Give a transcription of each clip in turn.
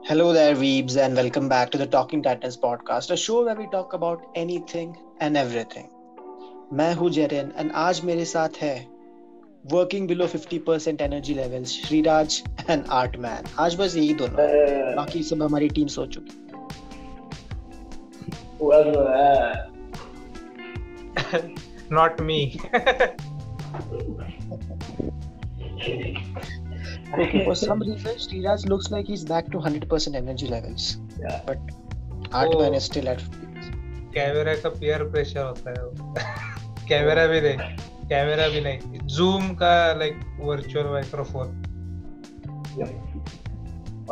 Hello there, Weebs, and welcome back to the Talking Titans podcast, a show where we talk about anything and everything. मैं हूँ Jerin and आज मेरे साथ है working below 50% energy levels Shriraj and art man आज बस यही दोनों Uh, बाकी सब हमारी टीम सो चुकी well, uh, not me. Okay, for some reason, Sriraj looks like he's back to 100% energy levels, yeah. but Art Oh. Man is still at 50%. Camera का पीयर प्रेशर होता है वो कैमरा भी नहीं कैमरा भी नहीं जूम का like virtual microphone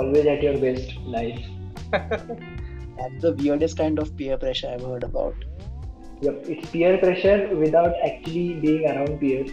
Always at your best, life. That's the weirdest kind of peer pressure I've heard about. Yep, it's peer pressure without actually being around peers.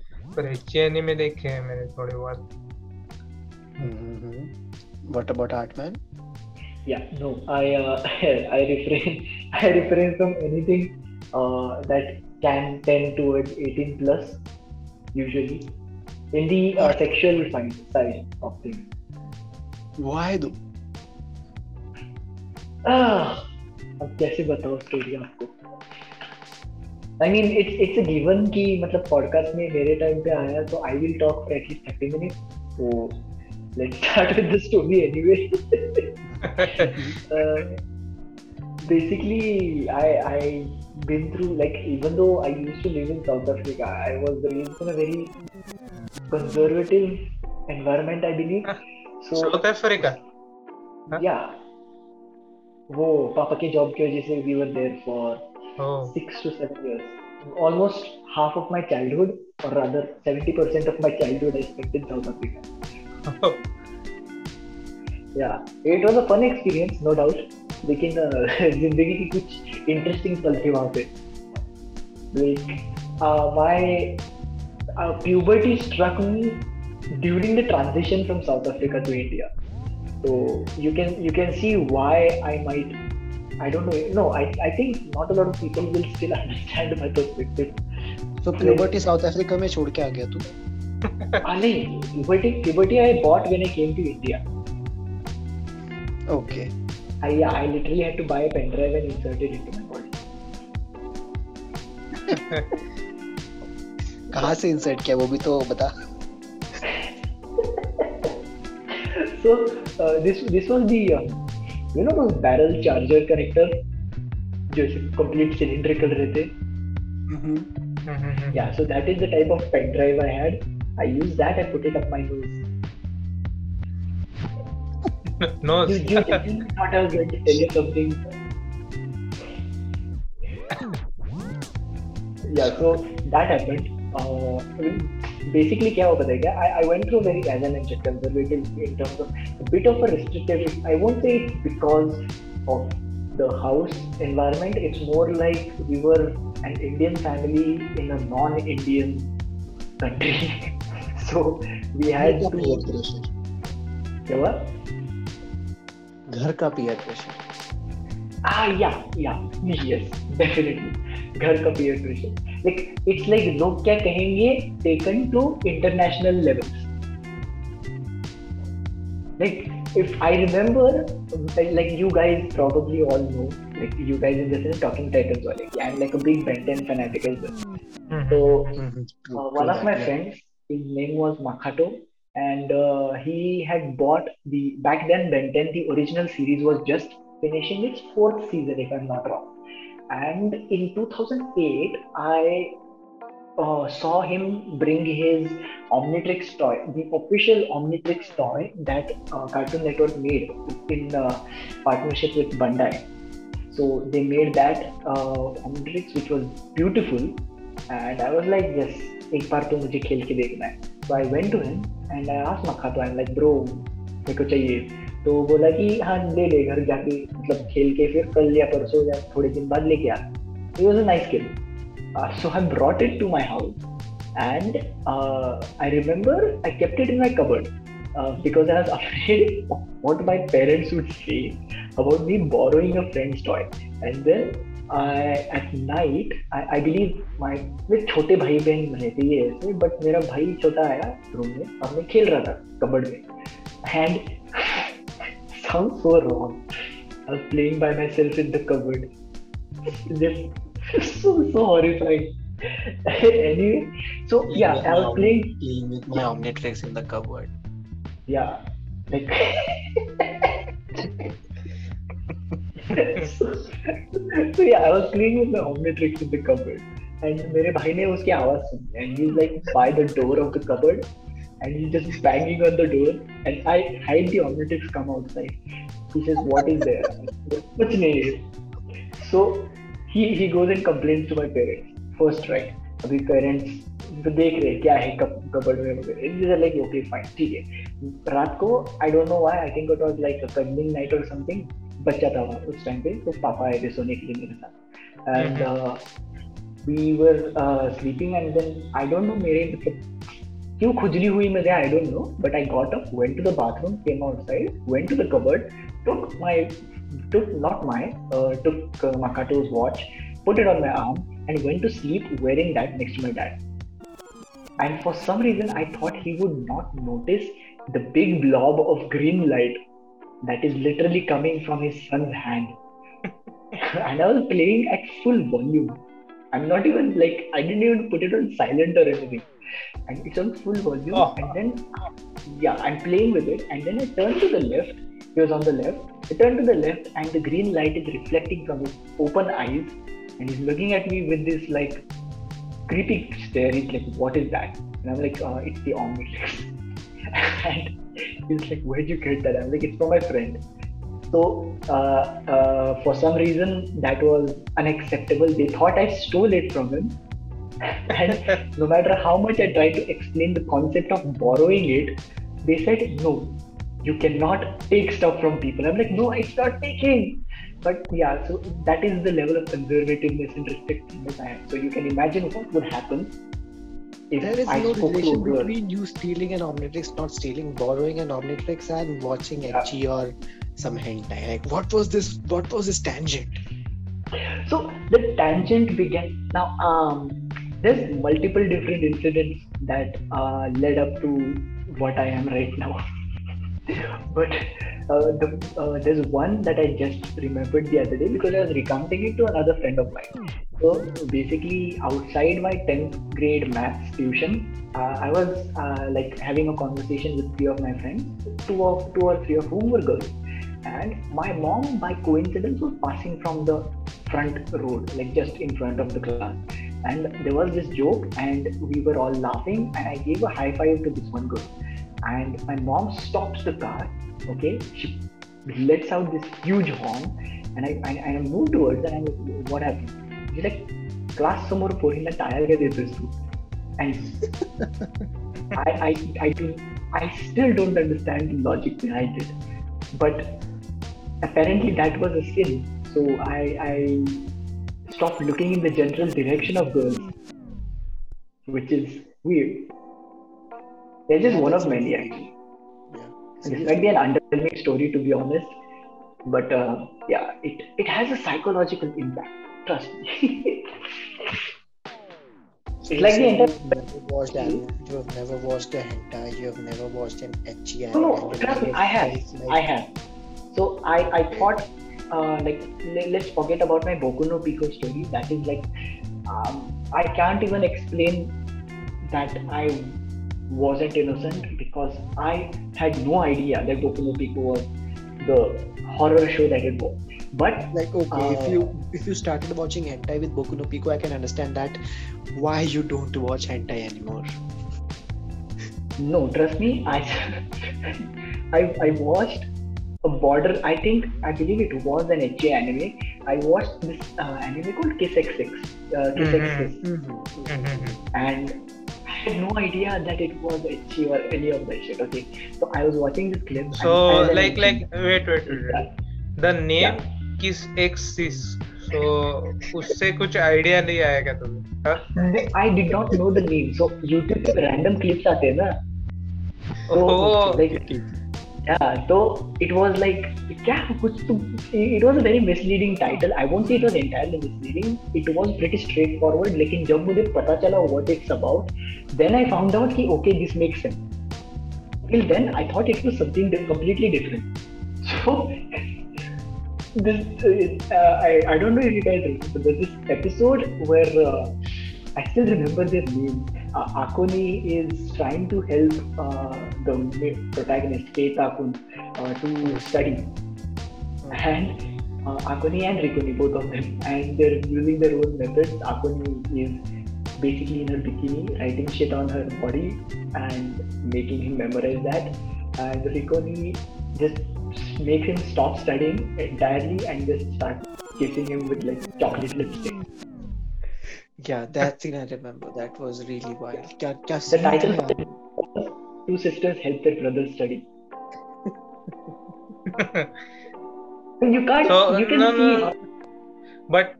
Chennai में देखे हैं मैंने थोड़े बहुत। व्हाट अबाउट आर्टमैन या no I I refrain I refrain from anything that can tend to 18 plus usually in the sexual side side of thing why though आ अब कैसे बताऊँ स्टोरी आपको? I mean it's it's a given कि मतलब podcast में मेरे time पे आया तो I will talk for at least 30 minutes तो let's start with the story anyway basically I I been through like even though I used to live in South Africa, I was raised in a very conservative environment, I believe. So South Africa yeah, वो पापा के job की वजह से we were there for O six to seven years. Almost half of my childhood, or rather 70% of my childhood, I spent in South Africa. Yeah, it was a fun experience, no doubt. लेकिन अ, ज़िंदगी की कुछ interesting पल थे वहाँ पे like my puberty struck me during the transition from South Africa to India. So you can you can see why I might I don't know no I I think not a lot of people will still understand my perspective. So puberty South Africa में छोड़ के आ गया तू? Ah, नहीं puberty puberty I bought when I came to India. Okay. I yeah, I literally had to buy a pen drive and insert it into my body. कहाँ से insert किया वो भी तो बता. So uh, this this was the um, you know those barrel charger connector जो complete cylindrical रहते Mm-hmm. yeah so that is the type of pen drive I had I used that I put it up my nose no you, you genuinely thought I was going to tell you something yeah so that happened uh, I mean, basically पता है क्या I, I went through very as I mentioned conservative in terms of a bit of a restrictive I won't say it's because of the house environment it's more like we were an Indian family in a non-Indian country so we had to peer pressure. क्या हुआ घर का peer pressure. Ah, yeah, yeah, yes, definitely. घर का peer pressure. Like, it's like लोग क्या कहेंगे taken to international levels. Like, if I remember, like, like you guys probably all know, like you guys in this is talking titans वाले. कि I'm like a big Ben 10 fanatic as well. So Mm-hmm. uh, one of my friends, his name was Makato, and uh, he had bought the back then Ben 10, the original series was just finishing its fourth season, if I'm not wrong. And in 2008, I uh, saw him bring his Omnitrix toy, the official Omnitrix toy that uh, Cartoon Network made in uh, partnership with Bandai. So they made that uh, Omnitrix, which was beautiful, and I was like, yes, एक बार तो मुझे खेल के देखना है. So I went to him and I asked Makato, I'm like, bro, मेरे को चाहिए. तो बोला कि हाँ ले ले घर जाके मतलब खेल के फिर कल या परसों या थोड़े दिन बाद लेके आ। It was a nice game so I brought it to my house and I remember I kept it in my cupboard because I have afraid what my parents would say about me borrowing a friend's toy and then at night I believe my मेरे छोटे भाई बहन बने थे ये ऐसे but मेरा भाई छोटा आया रूम में हमने खेल रहा था कबड्ड में। And sounds so wrong. I was playing by myself in the cupboard. Just so, so horrifying. anyway, so yeah, I was playing. Playing with my Omnitrix in the cupboard. Yeah, like. so, so yeah, I was playing with my Omnitrix in the cupboard. And मेरे भाई ने उसकी आवाज सुनी and he's like by the door of the cupboard And he's just banging on the door and I hide the Omnitrix come outside. He says, what is there? What's name? So he, he goes and complains to my parents. First right. अभी parents तो देख रहे क्या है cupboard में वगैरह like okay fine ठीक है रात को I don't know why I think it was like a Corning night और समथिंग बच्चा था उस टाइम पे तो पापा आए थे सोने के लिए मेरे साथ and we were sleeping and then I don't know मेरे मतलब क्यों खुजली हुई मुझे I don't know but I got up went to the bathroom came outside went to the cupboard took my took not my uh, took uh, Makato's watch put it on my arm and went to sleep wearing that next to my dad and for some reason I thought he would not notice the big blob of green light that is literally coming from his son's hand and I was playing at full volume I'm not even like I didn't even put it on silent or anything and it's on full volume. Oh. And then, yeah, I'm playing with it. And then I turn to the left. He was on the left. I turn to the left, and the green light is reflecting from his open eyes. And he's looking at me with this like creepy stare. He's like, What is that? And I'm like, uh, It's the Omnitrix. and he's like, Where'd you get that? I'm like, It's from my friend. So, uh, uh, for some reason, that was unacceptable. They thought I stole it from him and no matter how much I tried to explain the concept of borrowing it, they said, no, you cannot take stuff from people. I'm like, no, it's not taking. But yeah, so that is the level of conservativeness and restrictiveness I have. So you can imagine what would happen if there is I no relation between you stealing an Omnitrix, not stealing, borrowing an Omnitrix, and watching yeah. or some hentai. Like, what was this? What was this tangent? So the tangent began. Now, um, there's multiple different incidents that uh, led up to what I am right now. but uh, the, uh, there's one that I just remembered the other day because I was recounting it to another friend of mine. So basically, outside my 10th grade maths tuition, uh, I was uh, like having a conversation with three of my friends, two of two or three of whom were girls. And my mom, by coincidence, was passing from the front road, like just in front of the class and there was this joke and we were all laughing and i gave a high five to this one girl and my mom stops the car okay she lets out this huge horn and i i, I move towards and i'm like what happened she's like class समोर पोरीला tyre काय देतोस तू and I, I I do I still don't understand the logic behind it but apparently that was a sin so I I stop looking in the general direction of girls, which is weird. They're just yeah, one of many, actually. Yeah. This might be an underwhelming story, to be honest, but uh, yeah, it, it has a psychological impact. Trust me. it's like the entire. You never watched anime. You have never watched a hentai. You have never watched an anime. No, no, trust me. I have. Like... I have. So I I thought uh, like let's forget about my Boku no Pico story. That is like um, I can't even explain that I wasn't innocent because I had no idea that Boku no Pico was the horror show that it was. But like okay, uh, if you if you started watching hentai with Boku no Pico, I can understand that. Why you don't watch hentai anymore? No, trust me, I I I watched a border. I think I believe it was an ecchi anime. I watched this uh, anime called Kiss X Six, uh, Kiss mm-hmm. Mm-hmm. and I had no idea that it was Etchi or any of that shit. Okay, so I was watching this clip. So and- and like like wait wait wait. wait. The name yeah. किस axis so उससे कुछ idea नहीं क्या तुम्हें हाँ? mentioned- I did not know the name. So पे random clips आते हैं ना. Oh. so it was like क्या कुछ तो it was a very misleading title. I won't say it was entirely misleading. It was pretty straightforward. लेकिन जब मुझे पता चला what it's about, then I found out कि okay this makes sense. Till then I thought it was something di- completely different. So this uh, I I don't know if you guys remember. There's this episode where uh, I still remember their name. Uh, Akoni is trying to help uh, the protagonist Kate Akun uh, to study, and uh, Akoni and Rikoni, both of them, and they're using their own methods. Akoni is basically in her bikini, writing shit on her body and making him memorize that, and Rikoni just makes him stop studying entirely and just start kissing him with like chocolate lipstick. Yeah, that scene I remember. That was really wild. क्या क्या The scene title था यार? was Two Sisters Help Their Brother Study. You can't, So, you can no, see no. but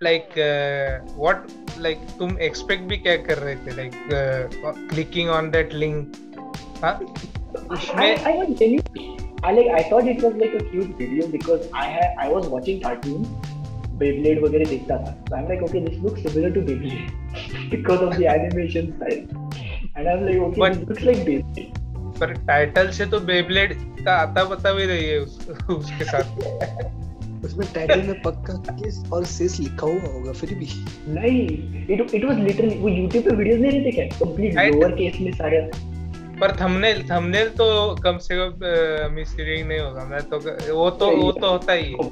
like uh, what like तुम expect भी क्या कर रहे थे like uh, clicking on that link हाँ I, उसमें I was genuinely, I like, I thought it was like a cute video because I had, I was watching cartoons, Beyblade वगैरह देखता था. So I'm like, okay, this looks similar to Beyblade because of the animation style. And I'm like, okay, But- this looks like Beyblade. पर title से तो Beyblade का आता पता भी नहीं है उस, उसके साथ उसमें टाइटल में पक्का किस और सिस लिखा हुआ होगा फिर भी नहीं, it, it was literally वो YouTube पे वीडियोस नहीं रहते क्या? Complete I- lower case में सारे पर थंबनेल थंबनेल तो कम से कम मिसरीडिंग नहीं होगा मैं तो वो तो वो तो होता ही है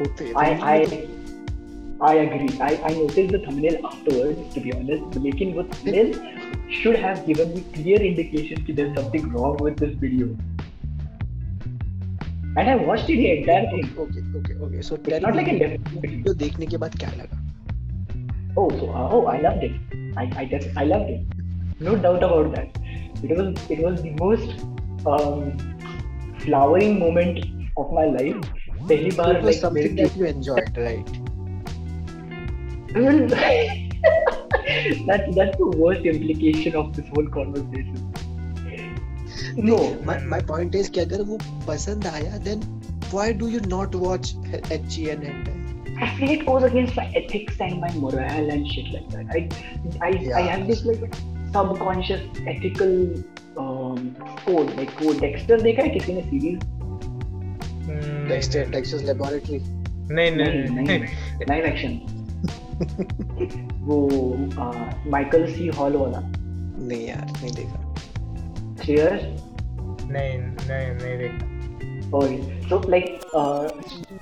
होते हैं। I तो I I agree. I I noticed the thumbnail afterwards, to be honest. लेकिन वो thumbnail should have given me clear indication that there's something wrong with this video. And I watched it the entire thing. Okay okay okay so It's tell not like a me definite video. Video देखने के बाद क्या लगा Oh, so uh, oh, I loved it. I I def- I loved it. No doubt about that. It was it was the most um, flowering moment of my life. पहली So bar it was like something मेरे that you enjoyed right Well, that that's the worst implication of this whole conversation. No, my my point is कि अगर वो पसंद आया then why do you not watch HGN and I feel it goes against my ethics and my morale and shit like that. I I, I Yeah. have this like subconscious ethical um, code. Like वो Dexter देखा है किसी ने series? हम्म, Dexter Dexter's Laboratory नहीं नहीं नहीं नहीं action. वो माइकल सी हॉल वाला नहीं यार नहीं देखा Cheers. नहीं नहीं नहीं देखा Okay. So like uh,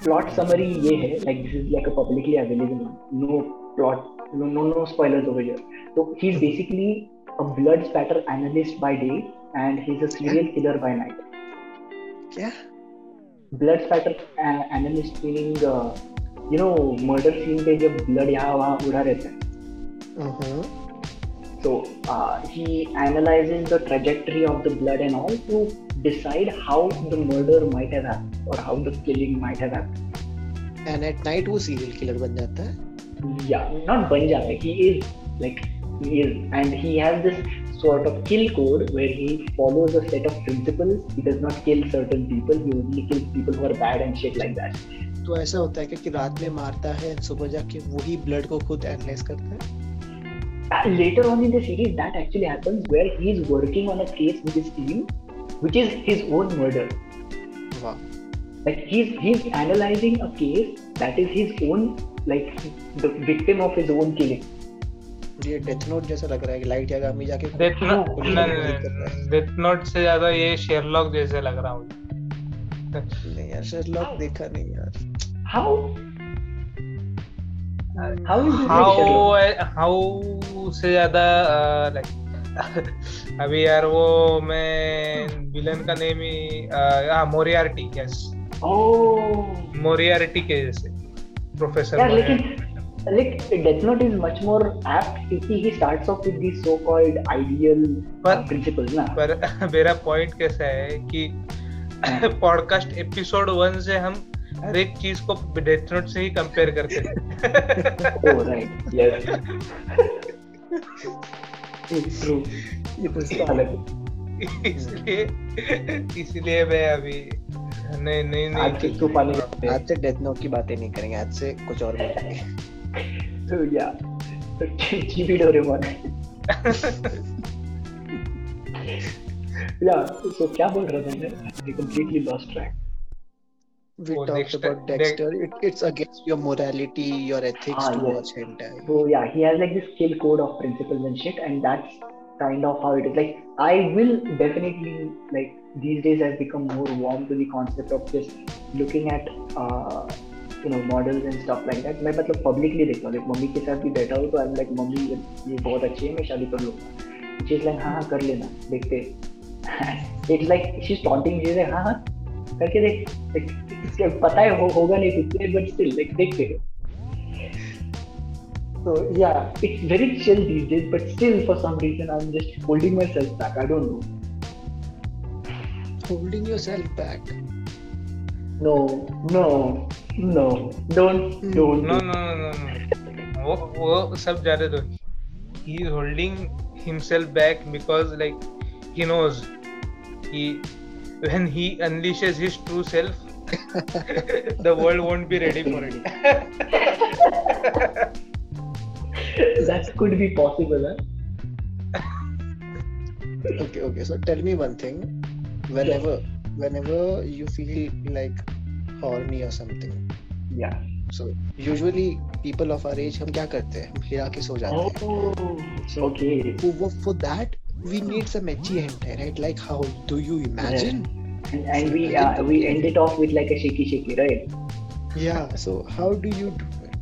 plot summary ये है like this is like a publicly available one. No plot, no no no spoilers over here. So he's basically a blood spatter analyst by day and he's a serial killer by night. क्या Blood blood spatter animal you know murder scene पे जब blood यहाँ वहाँ उड़ा रहता है। So he analyses the trajectory of the blood and all to decide how the murder might have और how the killing might have happen and at night वो serial killer बन जाता है? या नॉट बन जाता है। He is like he is and he has sort of kill code where he follows a set of principles he does not kill certain people he only kills people who are bad and shit like that तो ऐसा होता है कि, कि रात में मारता है सुबह जाके वही ब्लड को खुद एनालाइज करता है Uh, later on in the series that actually happens where he is working on a case with his team which is his own murder वाह like he's he's analyzing a case that is his own like the victim of his own killing ये death note जैसा लग रहा है कि Light Yagami जाके death note है। Death note से ज़्यादा ये शेरलॉक जैसे लग रहा मुझे। नहीं यार शर्लॉक देखा नहीं यार। How? How is how how से ज़्यादा लाइक अभी यार वो मैं विलन का नेम ही हाँ मोरियार्टी यस oh मोरियार्टी के जैसे प्रोफेसर यार लेकिन like Death Note is much more apt क्योंकि he starts off with these so-called ideal पर uh, principles ना। पर मेरा पॉइंट कैसा है कि पॉडकास्ट एपिसोड वन से हम हर एक चीज़ को डेथ नोट से ही कंपेयर करते हैं। Oh right. Yes. It's true. ये इसका अलग इसलिए इसलिए मैं अभी नहीं नहीं नहीं। आज से डेथ नोट की बातें नहीं करेंगे आज से कुछ और बोलेंगे। तो या तो जीबी डोरेमोन या तो क्या बोल रहा था मैं I completely lost track we Oh, talked Dexter- about Dexter. It, it's against your morality, your ethics Ah, to yes. watch hentai. So yeah, he has like this kill code of principles and shit, and that's kind of how it is. Like I will definitely like these days I've become more warm to the concept of just looking at uh, you know models and stuff like that. मैं मतलब publicly देखता हूँ like mummy के साथ भी बैठा हूँ तो I'm like मम्मी ये ये बहुत अच्छी है मैं शादी कर लूँगा she's like हाँ हाँ कर लेना देखते it's like she's taunting she's like हाँ हाँ करके देख like, इसके पता है हो, होगा नहीं कुछ बट स्टिल like देखते So yeah, it's very chill these days, but still for some reason I'm just holding myself back. I don't know. Holding yourself back. No, no, no. Don't, Hmm. don't. No no no no वो वो सब जाने दो he is holding himself back because like he knows कि when he unleashes his true self the world won't be ready for it That could be possible, huh? Okay, okay. So tell me one thing. Whenever, whenever you feel like horny or something, Yeah. so usually people of our age हम क्या करते हैं? हिला के सो जाते हैं. Oh, So okay. for, for that we need some edgy hentai, right? Like how do you imagine? Yeah. And, and we uh, we end it off with like a shaky shaky, right? Yeah. So how do you do it?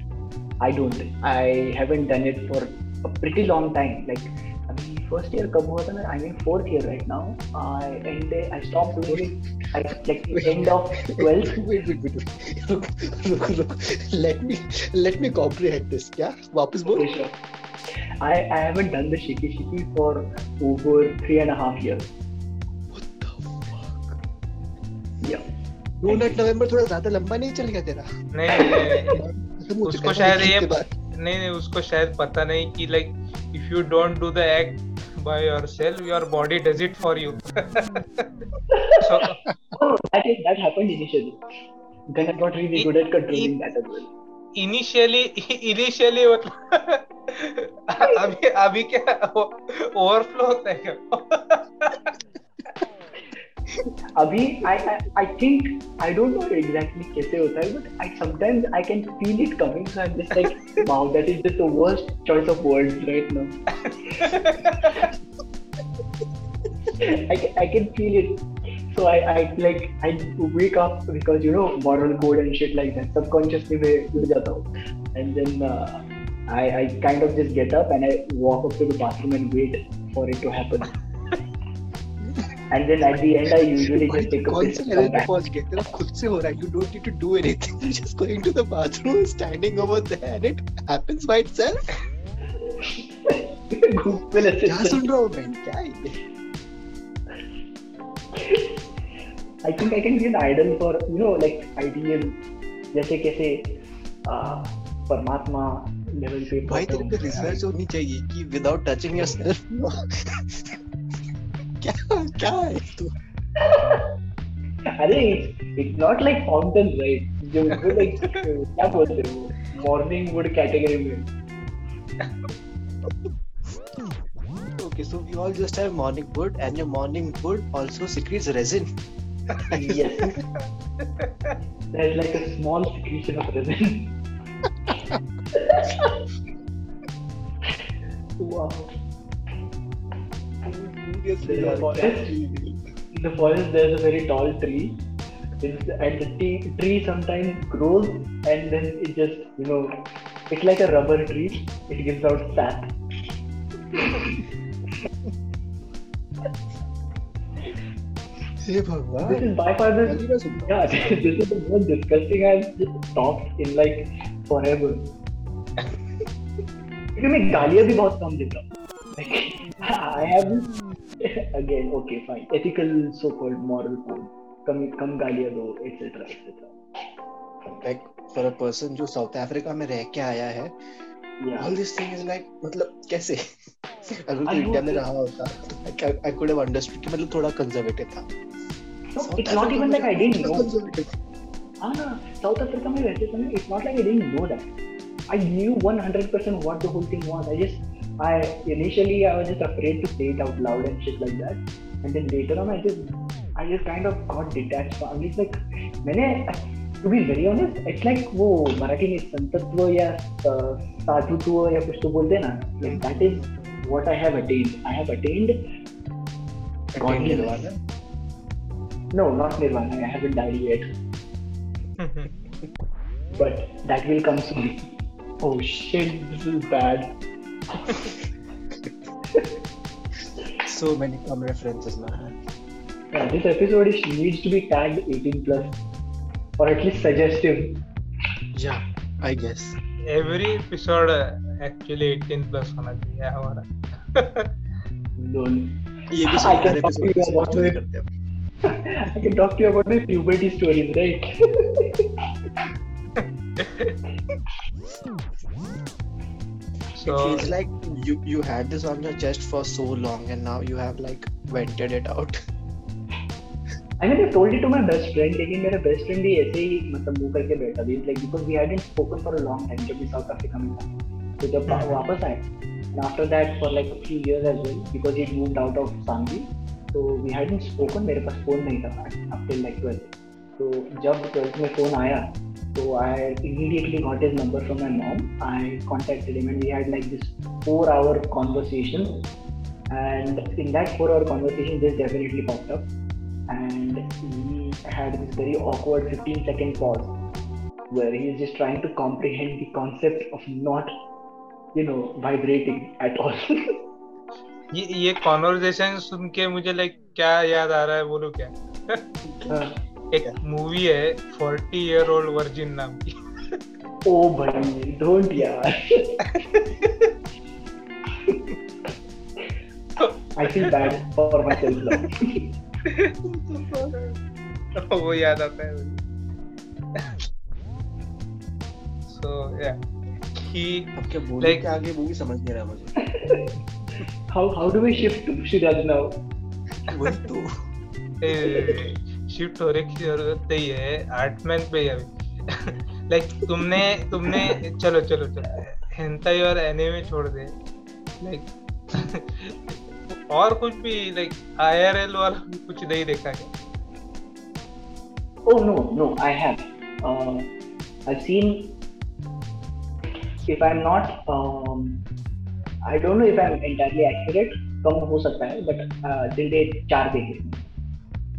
I don't. I haven't done it for a pretty long time. Like, I mean, first year कब हुआ था ना? I mean, fourth year right now. I ended. I stopped doing it. I, like end of twelfth. wait, wait, wait, wait. रुक, रुक, रुक. Let me let me comprehend this. क्या? वापस बोल. For sure. I, I haven't done the shaky shaky for over three and a half years. What the fuck? Yeah. Doughnut November थोड़ा ज़्यादा लंबा नहीं चल गया तेरा नहीं नहीं, खत्म हो उसको चुका है ना शायद एक ये के बाद। नहीं नहीं उसको शायद पता नहीं कि like if you don't do the act by yourself your body does it for you so Oh, that is that happened initially. Then I got really It- good at controlling it- that as well. Initially initially मतलब अभी अभी क्या overflow होता है क्या अभी I, I I think I don't know exactly कैसे होता है but I sometimes I can feel it coming so I'm just like wow that is just the worst choice of words right now I, can- I can feel it so I, I like I wake up because you know moral code and shit like that subconsciously मैं उठ जाता हूँ and then uh, I, I kind of just get up and I walk up to the bathroom and wait for it to happen and then at the end I usually just take a कौन piss से level पे. पहुँच गए तेरा खुद से हो रहा है you don't need to do anything you're just going to the bathroom standing over there and it happens by itself Google क्या सुन रहा हूँ मैं क्या है I think I can be an idol for you know like ideal जैसे कैसे uh, परमात्मा लेवल पे भाई तेरे पे रिसर्च होनी चाहिए कि विदाउट टचिंग योरसेल्फ क्या क्या है तू अरे it's not like fountain right जो जो लाइक क्या बोलते हैं वो मॉर्निंग वुड कैटेगरी में Okay, so we all just have morning wood, and your morning wood also secretes resin. yes there's like a small secretion of resin Seriously, The यार, forest- क्या है? in the forest there's a very tall tree it's, and the tree, tree sometimes grows and then it just you know it's like a rubber tree it gives out sap हे भगवान this is by far the पहली बार सुन रहा yeah this is the most disgusting I've just talked in like forever क्योंकि मैं गालियां भी बहुत कम देता हूँ I have okay fine ethical so called moral code कम कम गालियाँ दो etcetera etcetera like for a person जो साउथ अफ्रीका में रह के आया है all this thing is like मतलब कैसे? अगर कोई इंडिया में रहा होता आई कुड हैव अंडरस्टूड कि मतलब थोड़ा कंजर्वेटिव था। It's not even like I didn't know हाँ साउथ अफ्रीका में रहते समय it's not like I didn't know that I knew 100% what the whole thing was. I just i initially i was just afraid to say it out loud and shit like that and then later on i just i just kind of got detached from it's like मैंने to be very honest it's like वो मराठी में संतत्व या साधुत्व या कुछ तो बोलते हैं ना like that is what I have attend I have attend नirvana no not nirvana i haven't died yet but that will come soon oh shit this is bad so many dumb references man yeah, this episode is, needs to be tagged 18 plus or at least suggestive yeah i guess every episode actually 18 plus होना चाहिए हमारा no ये भी I can her talk to episode you में about story it. करते हैं I can talk to you about my puberty stories, right? it feels like you you had this on your chest for so long and now you have like vented it out I mean, I told it to my best friend, लेकिन मेरा best friend भी ऐसे ही मतलब मुँह करके बैठा भी like because we hadn't spoken for a long time जब भी South Africa में था तो जब वा- हम्म। वापस आए and after that for like a few years as well because he had moved out of Sangli so we hadn't spoken मेरे पास phone नहीं था up till like 12 तो जब 12th में phone आया so I immediately got his number from my mom I contacted him and we had like this four hour conversation and in that four hour conversation this definitely popped up and he had this very awkward 15 second pause where he is just trying to comprehend the concept of not you know vibrating at all ये ये conversation सुन के मुझे like क्या याद आ रहा है बोलो क्या हाँ, एक मूवी है 40 ईयर ओल्ड वर्जिन नाम की। ओ भाई डोंट यार। I feel bad for myself now. वो याद आता है सो या ही अब क्या बोलूँ क्या आगे वो भी समझ नहीं रहा मुझे। How how do we shift to Shiraj now? वही तो। शिफ्ट होने की ज़रूरत नहीं है आर्टमैन पे ही अभी लाइक तुमने तुमने चलो चलो चलो हेंटाई और एनिमे छोड़ दे लाइक और कुछ भी लाइक आईआरएल वाला कुछ नहीं देखा क्या no, no, I have. Uh, I've seen. If I'm not, um, I don't know if I'm entirely accurate. कम हो सकता है, uh, दिल दे चार देखे.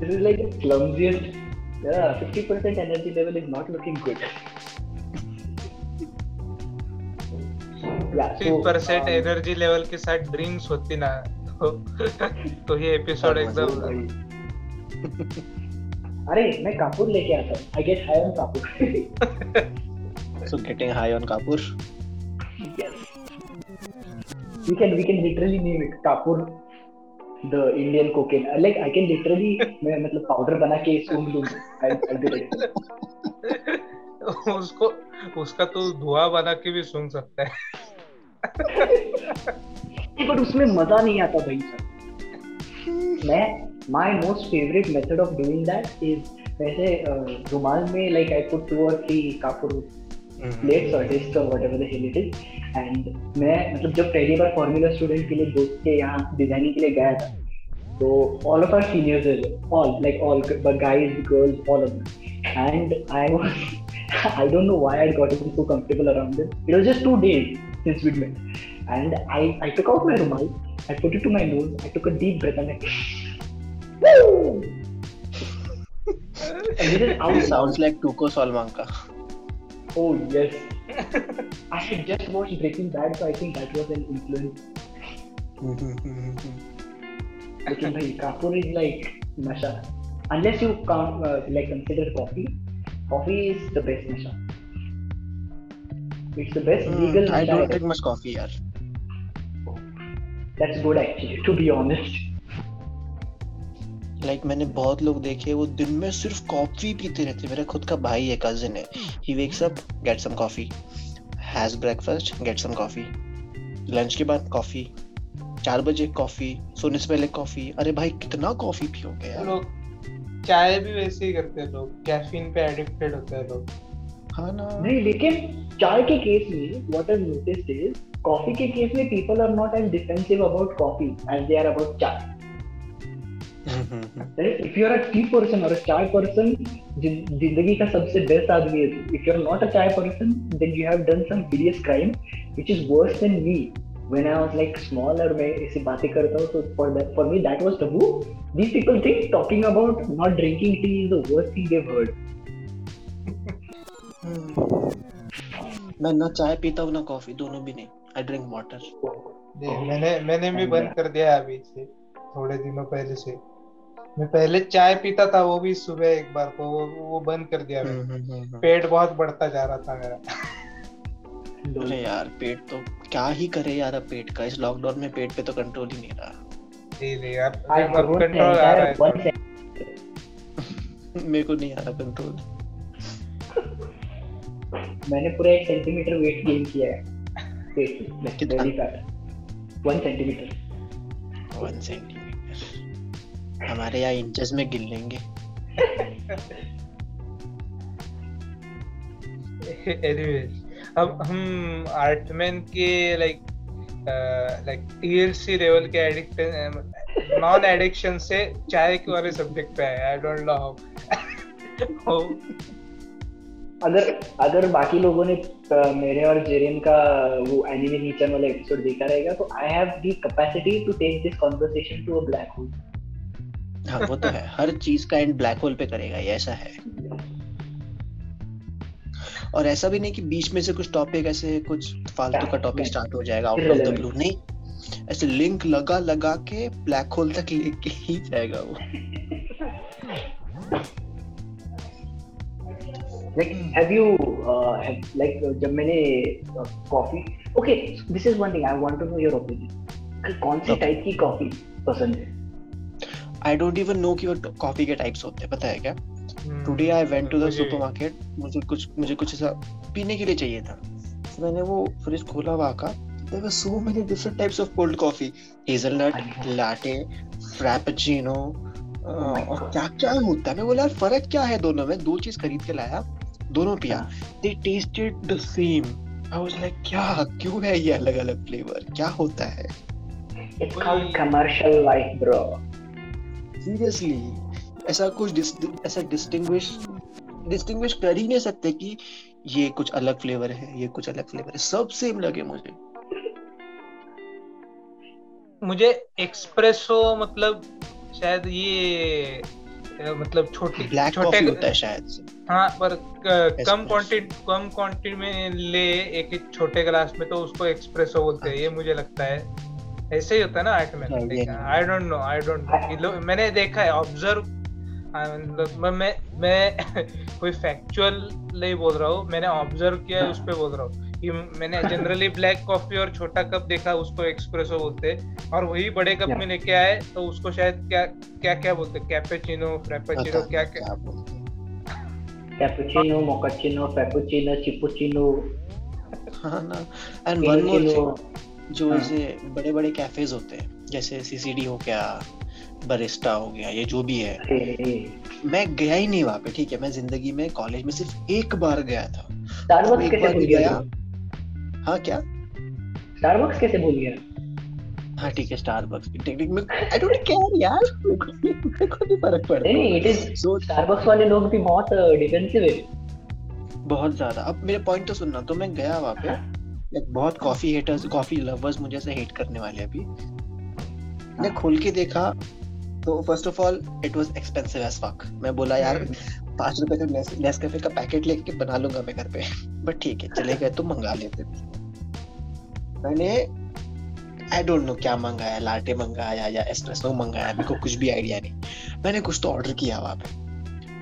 this is like the clumsiest. Yeah, 50% energy level is not looking good. Yeah, fifty so, percent um, energy level के साथ drinks होती ना तो तो ये एपिसोड हाँ, एकदम अरे मैं कापूर लेके आता हूँ I get high on kapur so getting high on kapur yes we can we can literally name it kapur the Indian cocaine. Like I can literally मैं मतलब पाउडर बना के सूंघ it. उसको उसका तो धुआँ बना के भी सुन सकता है। बट उसमें मज़ा नहीं आता भाई सर मैं my most favourite method of doing that is वैसे रुमाल में लाइक आई पुट टू और थ्री कापूर और डिस्क और whatever the hell it is and मैं मतलब जब पहली बार फॉर्मूला स्टूडेंट के लिए दोस्त के यहाँ डिज़ाइनिंग के लिए गया था तो all of our seniors all like all guys girls all of them and i was I don't know why I'd gotten so comfortable around them. It was just two days since we'd met. And I, I took out my rumal, I put it to my nose, I took a deep breath, and like, woo! and this is out. Sounds like Tuco Solmanka. Oh, yes. I had just watched Breaking Bad, so I think that was an influence. Lekin bhai, Kapur is like nasha. Unless you can't uh, like consider coffee, coffee is the best nasha. It's the best legal Hmm, I don't drink much coffee, yaar. That's good actually, to be honest. Like मैंने बहुत लोग देखे वो दिन में सिर्फ़ coffee पीते रहते मेरा खुद का भाई है कजिन है। He wakes up get some coffee has breakfast get some coffee lunch के बाद कॉफ़ी चार बजे कॉफ़ी सोने से पहले कॉफ़ी अरे भाई कितना कॉफ़ी पियोगे यार? लोग चाय भी वैसे ही करते हैं लोग। कैफीन पे एडिक्टेड होते हैं लोग। हाँ ना। नहीं लेकिन चाय के केस में what I noticed is coffee के केस में people are not as defensive about coffee as they are about chai. If you are a tea person और अ चाय पर्सन ज़िंदगी का सबसे बेस्ट आदमी है if you are not a chai person then you have done some hideous crime which is worse than me when I was like small और मैं ऐसी बातें करता हूँ तो for that for me that was taboo. These people think talking about not drinking tea is the worst thing they've heard. मैं ना चाय पीता हूँ ना कॉफ़ी दोनों भी नहीं. आई ड्रिंक वाटर देख, मैंने मैंने भी बंद कर दिया है अभी से थोड़े दिनों पहले से। मैं पहले चाय पीता था वो भी सुबह एक बार को वो वो बंद कर दिया मैंने। पेट बहुत बढ़ता जा रहा था मेरा। अरे यार पेट तो क्या ही करे यार अब पेट का इस लॉकडाउन में पेट पे तो कंट्रोल ही नहीं रहा। नहीं नहीं अब अब कंट्रोल आ रहा है। मेरे को नहीं आ रहा कंट्रोल मैंने पूरा एक सेंटीमीटर वेट गेन किया है पेट में कितना? वन सेंटीमीटर वन सेंटीमीटर हमारे यहाँ इंचेस में गिन लेंगे। एनीवेज अब हम आर्टमैन के लाइक लाइक टीएलसी लेवल के एडिक्ट नॉन एडिक्शन से चाय के वाले सब्जेक्ट पे आए। आई डोंट नो हाउ अगर अगर बाकी लोगों ने अ, मेरे और जेरियन का वो एनिमे नीचर वाला एपिसोड देखा रहेगा तो I have the capacity to take this conversation to a black hole हाँ वो तो है। हर चीज़ का एंड ब्लैक होल पे करेगा ये ऐसा है। और ऐसा भी नहीं कि बीच में से कुछ टॉपिक ऐसे कुछ फालतू का टॉपिक स्टार्ट हो जाएगा आउट ऑफ़ द ब्लू नहीं। ऐसे लिंक लगा लगा के ब्लैक होल तक लेके ही जाएगा वो। Like have you uh, have, like uh, जब मैंने coffee okay this is one thing I want to know your opinion कौन सी टाइप की कॉफ़ी पसंद है? आई डोंट इवन नो कि वो कॉफ़ी के टाइप्स होते हैं पता है क्या? Today I went to the supermarket मुझे कुछ मुझे कुछ ऐसा पीने के लिए चाहिए था। तो मैंने वो फ्रिज खोला वहाँ का there were so many different types of cold coffee hazelnut. Latte frappuccino और क्या क्या होता है? मैं बोला यार फ़र्क क्या है दोनों में? दो चीज़ खरीद के लाया दोनों पिया। They tasted the same I was like क्या? क्यों है ये अलग अलग फ्लेवर क्या होता है? It's called commercial life bro seriously ऐसा कुछ ऐसा डिस्टिंग्विश डिस्टिंग्विश कर ही नहीं सकते कि ये कुछ अलग फ्लेवर है ये कुछ अलग फ्लेवर है। सब सेम लगे मुझे। मुझे एक्सप्रेसो मतलब शायद ये मतलब छोटी ब्लैक छोटे होता है शायद से। हाँ पर कम. क्वांटिटी कम क्वांटिटी में ले एक एक छोटे ग्लास में तो उसको एक्सप्रेसो बोलते हैं ये मुझे लगता है। ऐसे ही होता है ना आर्ट में। हाँ। I don't know I don't know मैंने देखा है ऑब्ज़र्व मैं मैं मैं कोई फैक्चुअल नहीं बोल रहा हूँ। मैंने ऑब्ज़र्व किया है उस पे बोल रहा हूँ। कि मैंने जनरली ब्लैक कॉफ़ी और छोटा कप देखा उसको एक्सप्रेसो बोलते और वही बड़े कप में लेके आए तो उसको शायद क्या क्या क्या बोलते कैपेचिनो फ्रेपेचिनो क्या क्या? हैं। कैपुचिनो मोकाचिनो फेपुचिनो चिपुचिनो हाँ ना। एंड वन मोर जो हाँ। ऐसे बड़े बड़े कैफेज होते हैं जैसे सीसीडी हो गया बरिस्टा हो गया ये जो भी है। मैं गया ही नहीं वहाँ पे ठीक है? मैं ज़िंदगी में कॉलेज में सिर्फ़ एक बार गया था। स्टारबक्स एक कैसे बार भूल गया हाँ क्या? स्टारबक्स कैसे भूल गया? हाँ ठीक है स्टारबक्स टेक्निक में आई डोंट केयर यार मेरे को नहीं- फ़र्क नहीं नहीं इट इज़ सो स्टारबक्स वाले लोग भी बहुत डिफेंसिव है। बहुत ज़्यादा। अब मेरे पॉइंट तो सुनना तो मैं गया वहाँ पे लाइक बहुत कॉफ़ी हेटर्स कॉफ़ी लवर्स मुझे से हेट करने वाले अभी। मैंने खोल के देखा तो first of all it was expensive as fuck मैं बोला यार पाँच रुपए का नेस्कैफे का पैकेट लेके बना लूँगा मैं घर पे। बट ठीक है चले गए तो मंगा लेते। मैंने आई डोंट नो क्या मंगाया लाटे मंगाया या एस्प्रेसो मंगाया मेरे को कुछ भी आइडिया नहीं। मैंने कुछ तो ऑर्डर किया वहाँ पे।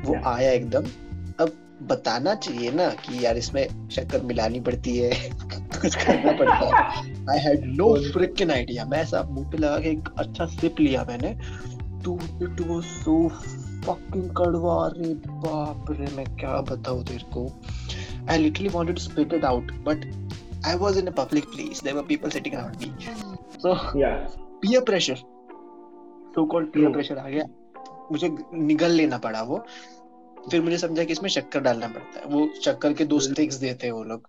वो आया एकदम बताना चाहिए ना कि यार इसमें शक्कर मिलानी पड़ती है कुछ करना पड़ता है I had no fricking idea मैं ऐसा मुँह पे लगा के एक अच्छा सिप लिया मैंने too it was so fucking कड़वा रे बाप रे मैं क्या बताऊँ तेरे को I literally wanted to spit it out but I was in a public place. There were people sitting around me. So yeah, peer pressure, so called peer pressure आ गया. मुझे निगल लेना पड़ा वो. फिर मुझे समझा कि इसमें शक्कर डालना पड़ता है. वो शक्कर के दो स्टिक्स देते हैं वो लोग.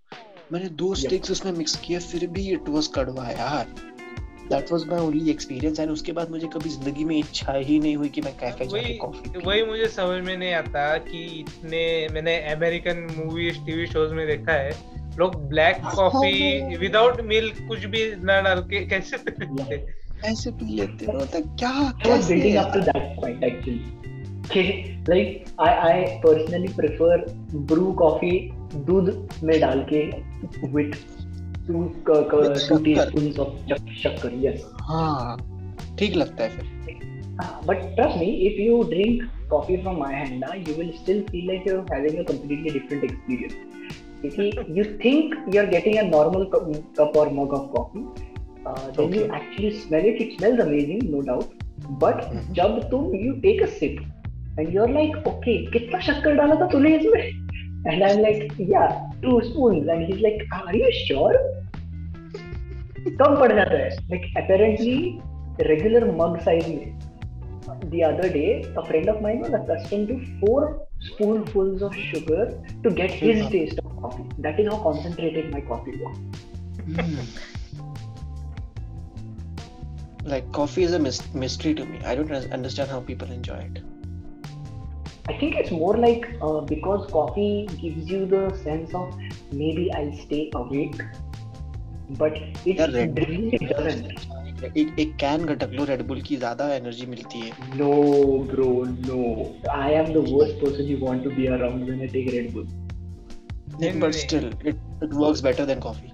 मैंने दो स्टिक्स उसमें मिक्स किए फिर भी इट वाज कड़वा यार. That was my only experience and उसके बाद मुझे कभी ज़िंदगी में इच्छा ही नहीं हुई कि मैं कैफ़े जाके कॉफ़ी वही मुझे समझ में नहीं आता कि इतने मैंने अमेरिकन मूवीज़ टीवी शोज़ में देखा है। लोग ब्लैक कॉफ़ी विदाउट मिल्क कुछ भी ना डाल के कैसे पीते? ऐसे पी लेते हो तो क्या कैसे? Building up to that point actually कि like I I personally prefer Bru coffee दूध में डाल के with two two teaspoon शक्कर। यस हाँ ठीक लगता है फिर। But trust me if you drink coffee from my hand ना you will still feel like you having a completely different experience क्योंकि you think you are getting a normal cup और mug of coffee then you actually smell it it smells amazing no doubt but जब तुम you take a sip and you're like, okay, कितना शक्कर डाला था तूने इसमें? And I'm like, yeah, two spoons. And he's like, are you sure? कम पड़ जाता है. Like apparently regular mug size में. The other day, a friend of mine was accustomed to four spoonfuls of sugar to get his mm-hmm. taste of coffee. That is how concentrated my coffee was. Mm. Like coffee is a mystery to me. I don't understand how people enjoy it. I think it's more like uh, because coffee gives you the sense of maybe I'll stay awake, but it yeah, really doesn't. एक एक can घटक लो Red Bull की ज़्यादा energy मिलती है। No bro no I am the worst person you want to be around when I take Red Bull नहीं but still it it works better than coffee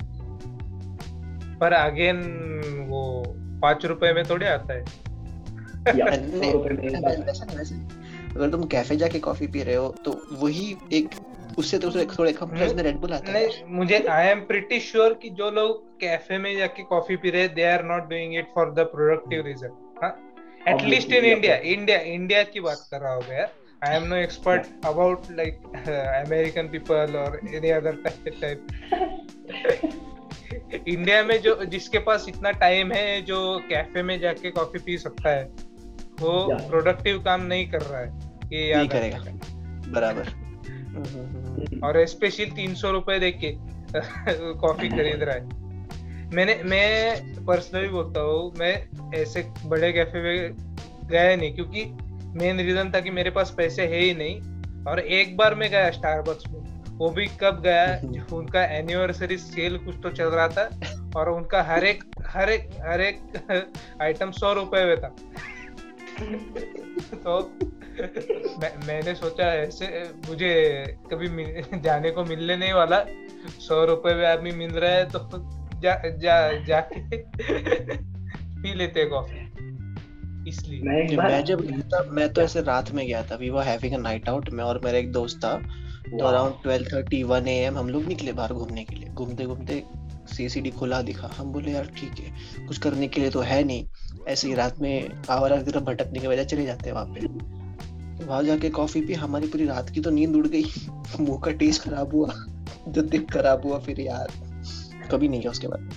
पर अगेन वो पाँच रुपए में थोड़े आता है। अगर तुम कैफ़े जाके कॉफ़ी पी रहे हो तो वही एक उससे तो थोड़े कम प्राइस में रेड बुल आता है। मुझे आई एम प्रीटी श्योर कि जो लोग कैफ़े में जाके कॉफ़ी पी रहे they are not doing it for the productive reason at least in India India India की बात कर रहा हूँ यार। I am no expert about like American people और एनी अदर टाइप इंडिया में जो जिसके पास इतना टाइम है जो कैफ़े में जाके कॉफ़ी पी सकता है वो प्रोडक्टिव काम नहीं कर रहा है। ये याद करेगा। बराबर। और स्पेशल तीन सौ रुपए देख के कॉफ़ी खरीद रहा है। मैंने मैं पर्सनली बोलता हूँ मैं ऐसे बड़े कैफ़े में गया नहीं क्योंकि मेन रीजन था कि मेरे पास पैसे है ही नहीं। और एक बार मैं गया स्टारबक्स में वो भी कब गया उनका एनिवर्सरी सेल कुछ तो चल रहा था और उनका हर एक हर एक हर एक आइटम सौ रुपए में था। तो मैं, मैंने सोचा ऐसे मुझे कभी जाने को मिलने नहीं वाला। सौ रुपए में आदमी मिल रहा है तो जा जा जाके पी लेते कॉफ़ी इसलिए। मैं, मैं जब गया था मैं तो ऐसे रात में गया था। We were having a night out में और मेरा एक दोस्त था। तो around twelve thirty one A M हम लोग निकले बाहर घूमने के लिए। घूमते घूमते सीसीडी खुला दिखा। हम बोले यार ठीक है। कुछ करने के लिए तो है नहीं। ऐसे ही रात में आवारा की तरफ़ भटकने के वजह चले जाते हैं वहाँ पे। तो वहाँ जाके कॉफ़ी पी, हमारी पूरी रात की तो नींद उड़ गई। मुँह का टेस्ट खराब हुआ, जो दिन खराब हुआ फिर यार। कभी नहीं किया उसके बाद।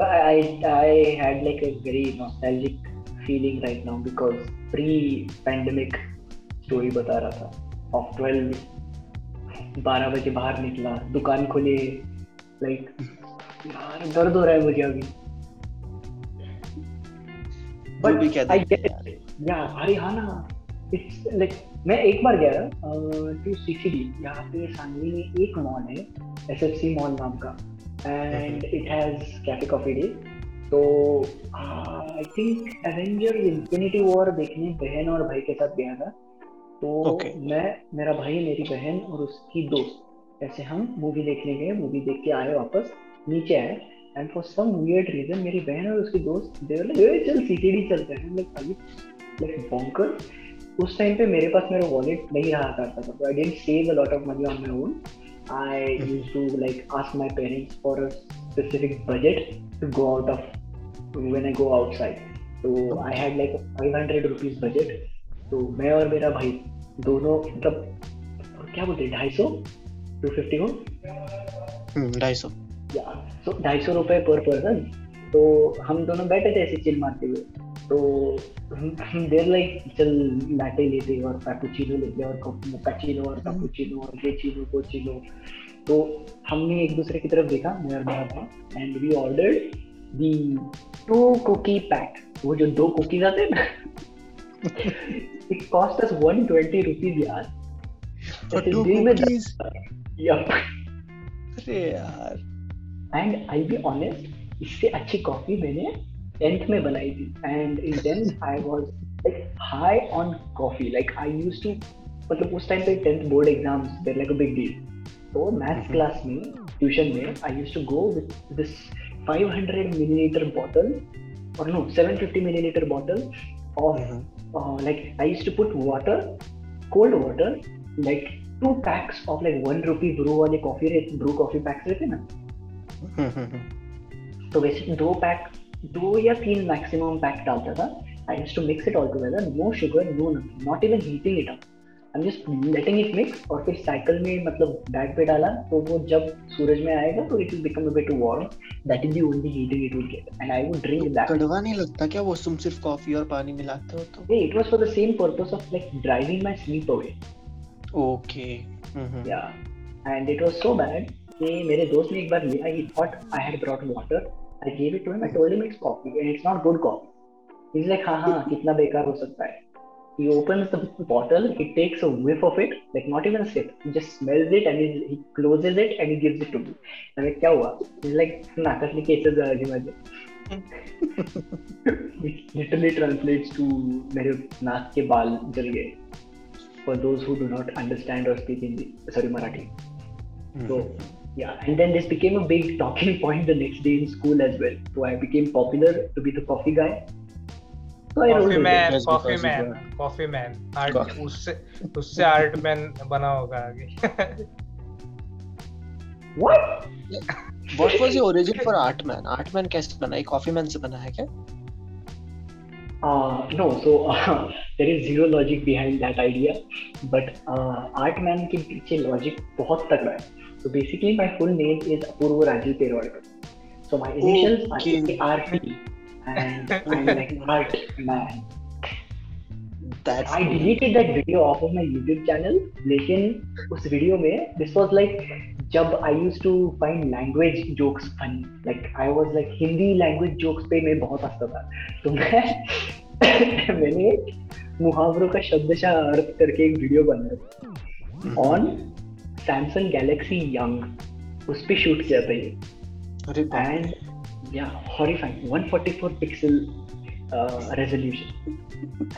I I had like a very nostalgic feeling right now because pre-pandemic story बता रहा था, of 12 बारह बजे बाहर निकला, दुकान खोले लाइक यार दर्द हो रहा है मुझे अभी। बट आई गेट या हाँ ना it's like मैं एक बार गया टू सीसीडी यहाँ पे सांगली में एक मॉल है एस एफ़ सी मॉल नाम का। And it has Cafe Coffee Day तो I think Avenger Infinity War देखने बहन और भाई के साथ गया था। तो Okay. मैं मेरा भाई मेरी बहन और उसकी दोस्त ऐसे हम मूवी देखने गए मूवी देख के आए वापस नीचे आए। And for some weird reason मेरी बहन और उसकी दोस्त दे वर लाइक चल सीसीडी चलते हैं। लाइक भाई लाइक बॉन्कर उस टाइम पे मेरे पास मेरा वॉलेट नहीं रहा करता था I didn't save a lot of money on my own I used to like ask my parents for a specific budget to go out of when I go outside तो I had like 500 rupees budget तो मैं और मेरा भाई दोनों मतलब क्या बोलते हैं, ढाई सौ? टू फिफ्टी को ढाई सौ। या ढाई सौ रुपये पर पर्सन तो हम दोनों बैठे थे ऐसे चिल मारते हुए। तो देर लाइक चल लाटे लेते और कैपुचिनो लेते और कैचिनो और कैपुचिनो और ये चीनो वो चीनो तो हमने एक दूसरे की तरफ़ देखा मैं और मेरा भाई and we ordered the two cookie pack वो जो दो कुकीज आते हैं ना इट कॉस्ट अस 120 रुपीस यार। दिन में cookies? Yup. अरे यार। एंड आई बी ऑनेस्ट इससे अच्छी कॉफ़ी मैंने टेंथ में बनाई थी and in tenth I was like high on coffee like I used to मतलब उस टाइम पे tenth board exams there like a big deal तो मैथ्स. क्लास में ट्यूशन में I used to go with this 500 millilitre bottle or no 750 milliliter bottle of Mhm. uh, like I used to put water, cold water, like two packs of like one rupee brew वाले coffee रहते brew coffee packs रहते ना. तो वैसे दो pack दो या तीन मैक्सिमम पैक डालता था I use to mix it all together no sugar no nothing not even heating it up I am just letting it mix और फिर साइकिल में मतलब बैग पे डाला तो वो जब सूरज में आएगा तो it will become a bit warm that is the only heating it will get and I would drink that कड़वा नहीं लगता क्या वो तुम सिर्फ़ कॉफ़ी और पानी मिलाते हो तो? it was for the same purpose of like driving my sleep away. Okay hmm, yeah. And it was so bad कि मेरे दोस्त ने एक बार लिया he thought I had brought water I gave it to him I told him it's coffee and it's not good coffee he is like हाँ हाँ कितना बेकार हो सकता है. He opens the bottle he takes a whiff of it like not even a sip just smells it and he closes it and he gives it to me and क्या हुआ? ही is like ना कर लिखे इसे जरा जी मज़े literally translates to मेरे नाक के बाल जल गए. For those who do not understand और स्पीक हिंदी सॉरी मराठी तो yeah, and then this became a big talking point the next day in school as well. So I became popular to be the coffee guy. So coffee because man you coffee man art Coffee. उससे उससे art man बना होगा आगे. What? What was your origin for Artman? Artman कैसे बना? ये coffee man से बना है क्या? Uh, no, so uh, there is zero logic behind that idea, but uh, Artman के पीछे logic बहुत तगड़ा है. So basically, my full name is Apurva Rajiv Perwalkar. So my initials Okay. are RP, and I'm like Art Man. That's I deleted that video off of my YouTube channel. लेकिन उस video में this was like जब I used to find language jokes funny. Like I was like Hindi language jokes पे मैं बहुत हंसता था. तो मैं मैंने मुहावरों का शब्दशः अर्थ करके एक वीडियो बनाया ऑन सैमसंग गैलेक्सी यंग उस पर शूट किया था ये एंड या हॉरीफाइंग 144 पिक्सल रेजोल्यूशन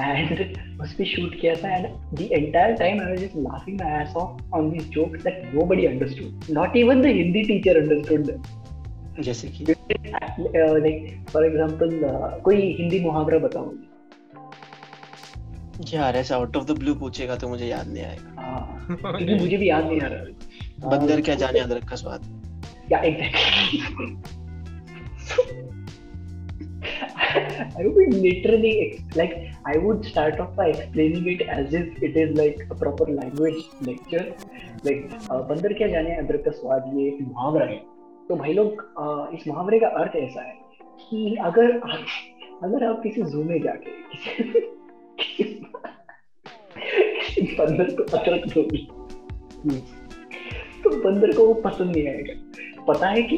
एंड उस पर शूट किया था and the entire time I was just laughing my ass off on this jokes that nobody understood not even the Hindi teacher understood जैसे कि? फॉर एग्जांपल कोई हिंदी मुहावरा बताओ। यार ऐसे आउट ऑफ़ द ब्लू पूछेगा तो मुझे याद नहीं आएगा। क्योंकि मुझे भी याद नहीं आ रहा बंदर क्या जाने अदरक का स्वाद Yeah, exactly. I would literally like I would start off by explaining it as if it is like a proper language lecture. Like uh, बंदर क्या जाने अदरक का स्वाद ये एक मुहावरा है तो भाई लोग uh, इस मुहावरे का अर्थ ऐसा है कि अगर अगर आप किसी जू में जाके किसी बंदर को अदरक दोगे तो बंदर को वो पसंद नहीं आएगा। पता है कि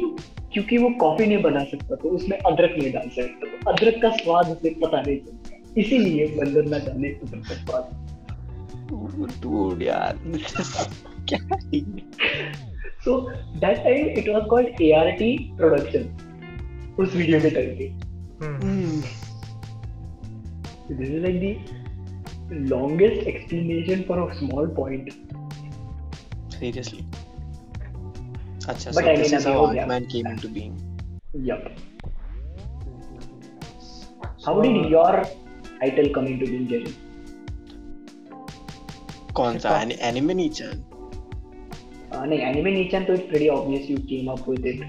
क्योंकि वो कॉफ़ी नहीं बना सकता तो उसमें अदरक नहीं डाल सकता। तो अदरक का स्वाद उसे पता नहीं चलता। इसीलिए बंदर ना जाने अदरक का स्वाद। Dude यार क्या so that time it was called ART production उस वीडियो के टाइम पे this is like the longest explanation for a small point. Seriously. Achha, but so again, this is how Ant-Man came into being. Yep. So, how did your title come into being, Jerry? कौन सा anime Neechan नहीं anime नीचन तो it's pretty obvious you came up with it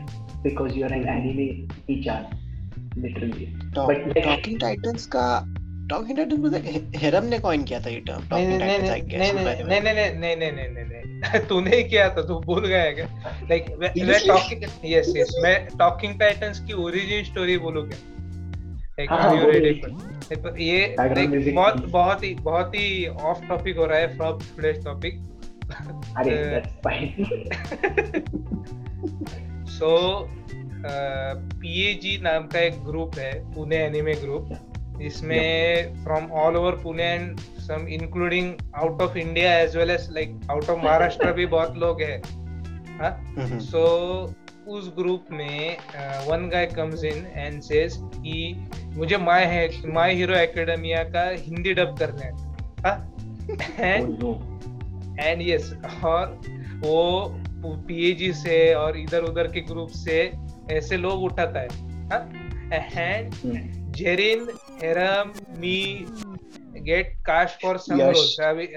because you are an anime नीचन literally but Teen Titans का talking Titans मतलब हेरम ने coin किया था ये टर्म टॉकिंग नहीं टाइटंस आई नहीं गेस नहीं नहीं नहीं नहीं नहीं नहीं नहीं नहीं। तूने ही किया था तू भूल गया क्या? लाइक मैं टॉकिंग यस यस मैं टॉकिंग टाइटंस की ओरिजिन स्टोरी बोलूँ। क्या लाइक हाँ, यू बहुत बहुत ही बहुत ही ऑफ़ टॉपिक हो रहा है फ्रॉम टुडेस टॉपिक अरे Uh. सो पीएजी नाम का एक ग्रुप है पुणे एनिमे ग्रुप जिसमें from all over Pune and some including out of India as well as like out of Maharashtra भी बहुत लोग है। हाँ? हम्म, सो उस ग्रुप में one guy comes in and says कि मुझे माय है माय हीरो एकेडमिया का हिंदी डब करना है। हाँ? Oh and. एंड यस और वो पीएजी से और इधर उधर के ग्रुप से ऐसे लोग उठाता है। And Hmm. Jerin Heram me get cast for some Yash.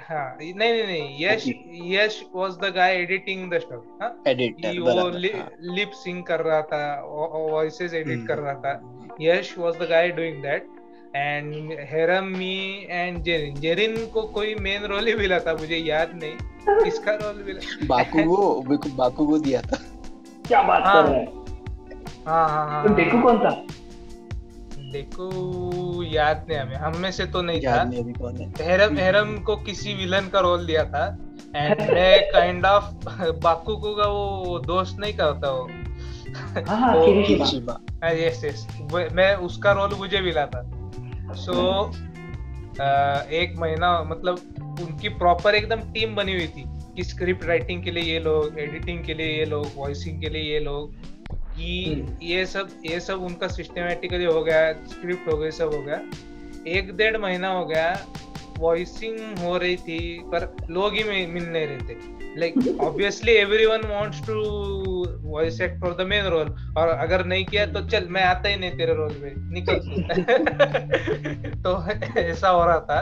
हाँ नहीं नहीं नहीं Yash Yash was the guy editing the stuff हाँ एडिटर वो हाँ. लिप सिंग कर रहा था वॉइसेस एडिट। कर रहा था Yash was the guy doing that and Heram me and Jerin Jerin को कोई मेन रोल ही मिला था मुझे याद नहीं किसका रोल मिला बाकुगो मेरे को बाकुगो दिया था क्या बात हाँ. कर रहा है? हाँ हाँ हाँ तो देखो कौन था? देखो याद नहीं हमें। हम में से तो नहीं था। नहीं अभी कौन है। हेरम हेरम को किसी विलन का रोल दिया था। एंड मैं काइंड ऑफ़ बाकुगो का वो दोस्त नहीं करता वो हाँ हाँ वो- किरिशिमा यस यस मैं उसका रोल मुझे मिला था। सो so, एक महीना मतलब उनकी प्रॉपर एकदम टीम बनी हुई थी। कि स्क्रिप्ट राइटिंग के लिए ये लोग एडिटिंग के लिए ये लोग वॉइसिंग के लिए ये लोग। कि हम्म। ये सब ये सब उनका सिस्टमेटिकली हो गया स्क्रिप्ट हो गई सब हो गया। एक डेढ़ महीना हो गया वॉइसिंग हो रही थी पर लोग ही मिल नहीं रहे थे। Like obviously everyone wants to voice act for the main role और अगर नहीं किया तो चल मैं आता ही नहीं तेरे रोल में निकल। तो ऐसा हो रहा था।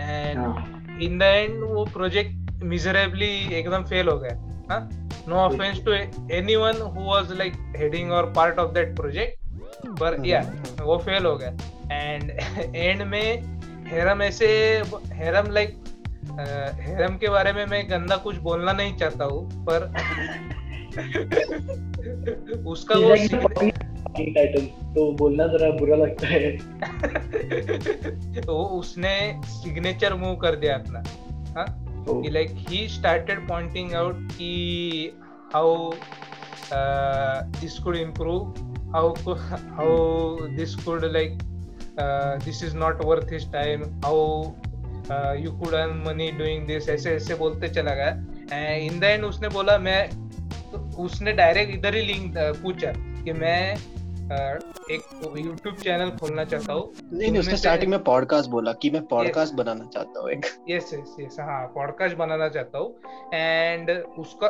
एंड हाँ। इन द एंड वो प्रोजेक्ट मिजरेबली एकदम फेल हो गया। No offence to anyone who was like heading और पार्ट ऑफ़ दैट प्रोजेक्ट पर या वो फेल हो गया. एंड एंड में हेरम ऐसे हेरम लाइक हेरम के बारे में मैं गंदा कुछ बोलना नहीं चाहता हूँ पर उसका वो टाइटल तो बोलना जरा बुरा लगता है। वो उसने सिग्नेचर मूव कर दिया अपना हाँ? Oh. कि like he started pointing out कि how uh, this could improve how how this could like uh, this is not worth his time how uh, you could earn money doing this ऐसे ऐसे बोलते चला गया in the end उसने बोला मैं तो उसने डायरेक्ट इधर ही लिंक पूछा कि मैं uh, एक यूट्यूब चैनल खोलना चाहता हूँ। नहीं नहीं उसने स्टार्टिंग में पॉडकास्ट बोला कि मैं पॉडकास्ट बनाना चाहता हूँ एक। यस यस यस हाँ पॉडकास्ट बनाना चाहता हूँ। एंड उसका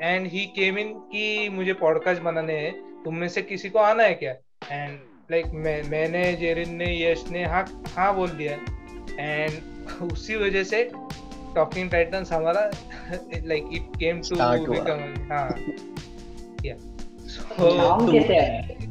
एंड ही केम इन कि मुझे पॉडकास्ट बनाने हैं। तुम में से किसी को आना है क्या? एंड लाइक like, मैं मैंने जेरिन ने यश ने हाँ हाँ बोल दिया। एंड उसी वजह से टॉकिंग टाइटंस हमारा like it came to become हाँ या नाम तो- कैसे आया?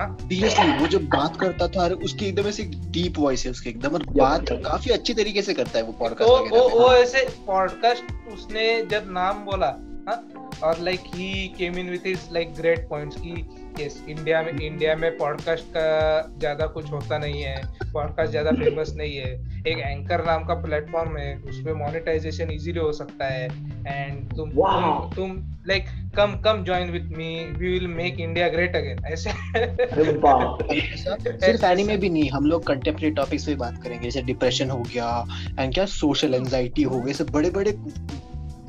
सीरियसली वो जब बात करता था अरे उसकी एकदम ऐसी डीप वॉइस है उसकी एकदम और बात काफ़ी अच्छी तरीके से करता है वो तो पॉडकास्ट वो वो ऐसे पॉडकास्ट उसने जब नाम बोला और like he came in with his like great points की यस इंडिया में इंडिया में पॉडकास्ट का ज़्यादा कुछ होता नहीं है पॉडकास्ट ज़्यादा फ़ेमस नहीं है। एक एंकर नाम का प्लेटफॉर्म है उसमें मोनेटाइजेशन इजीली हो सकता है। एंड तुम तुम like come come join with me we will make India great again ऐसे। सिर्फ़ एनीमे भी नहीं हम लोग कंटेम्प्रेरी टॉपिक्स पे बात करेंगे जैसे डिप्रेशन हो गया एंड क्या सोशल एंजाइटी हो गई सब बड़े बड़े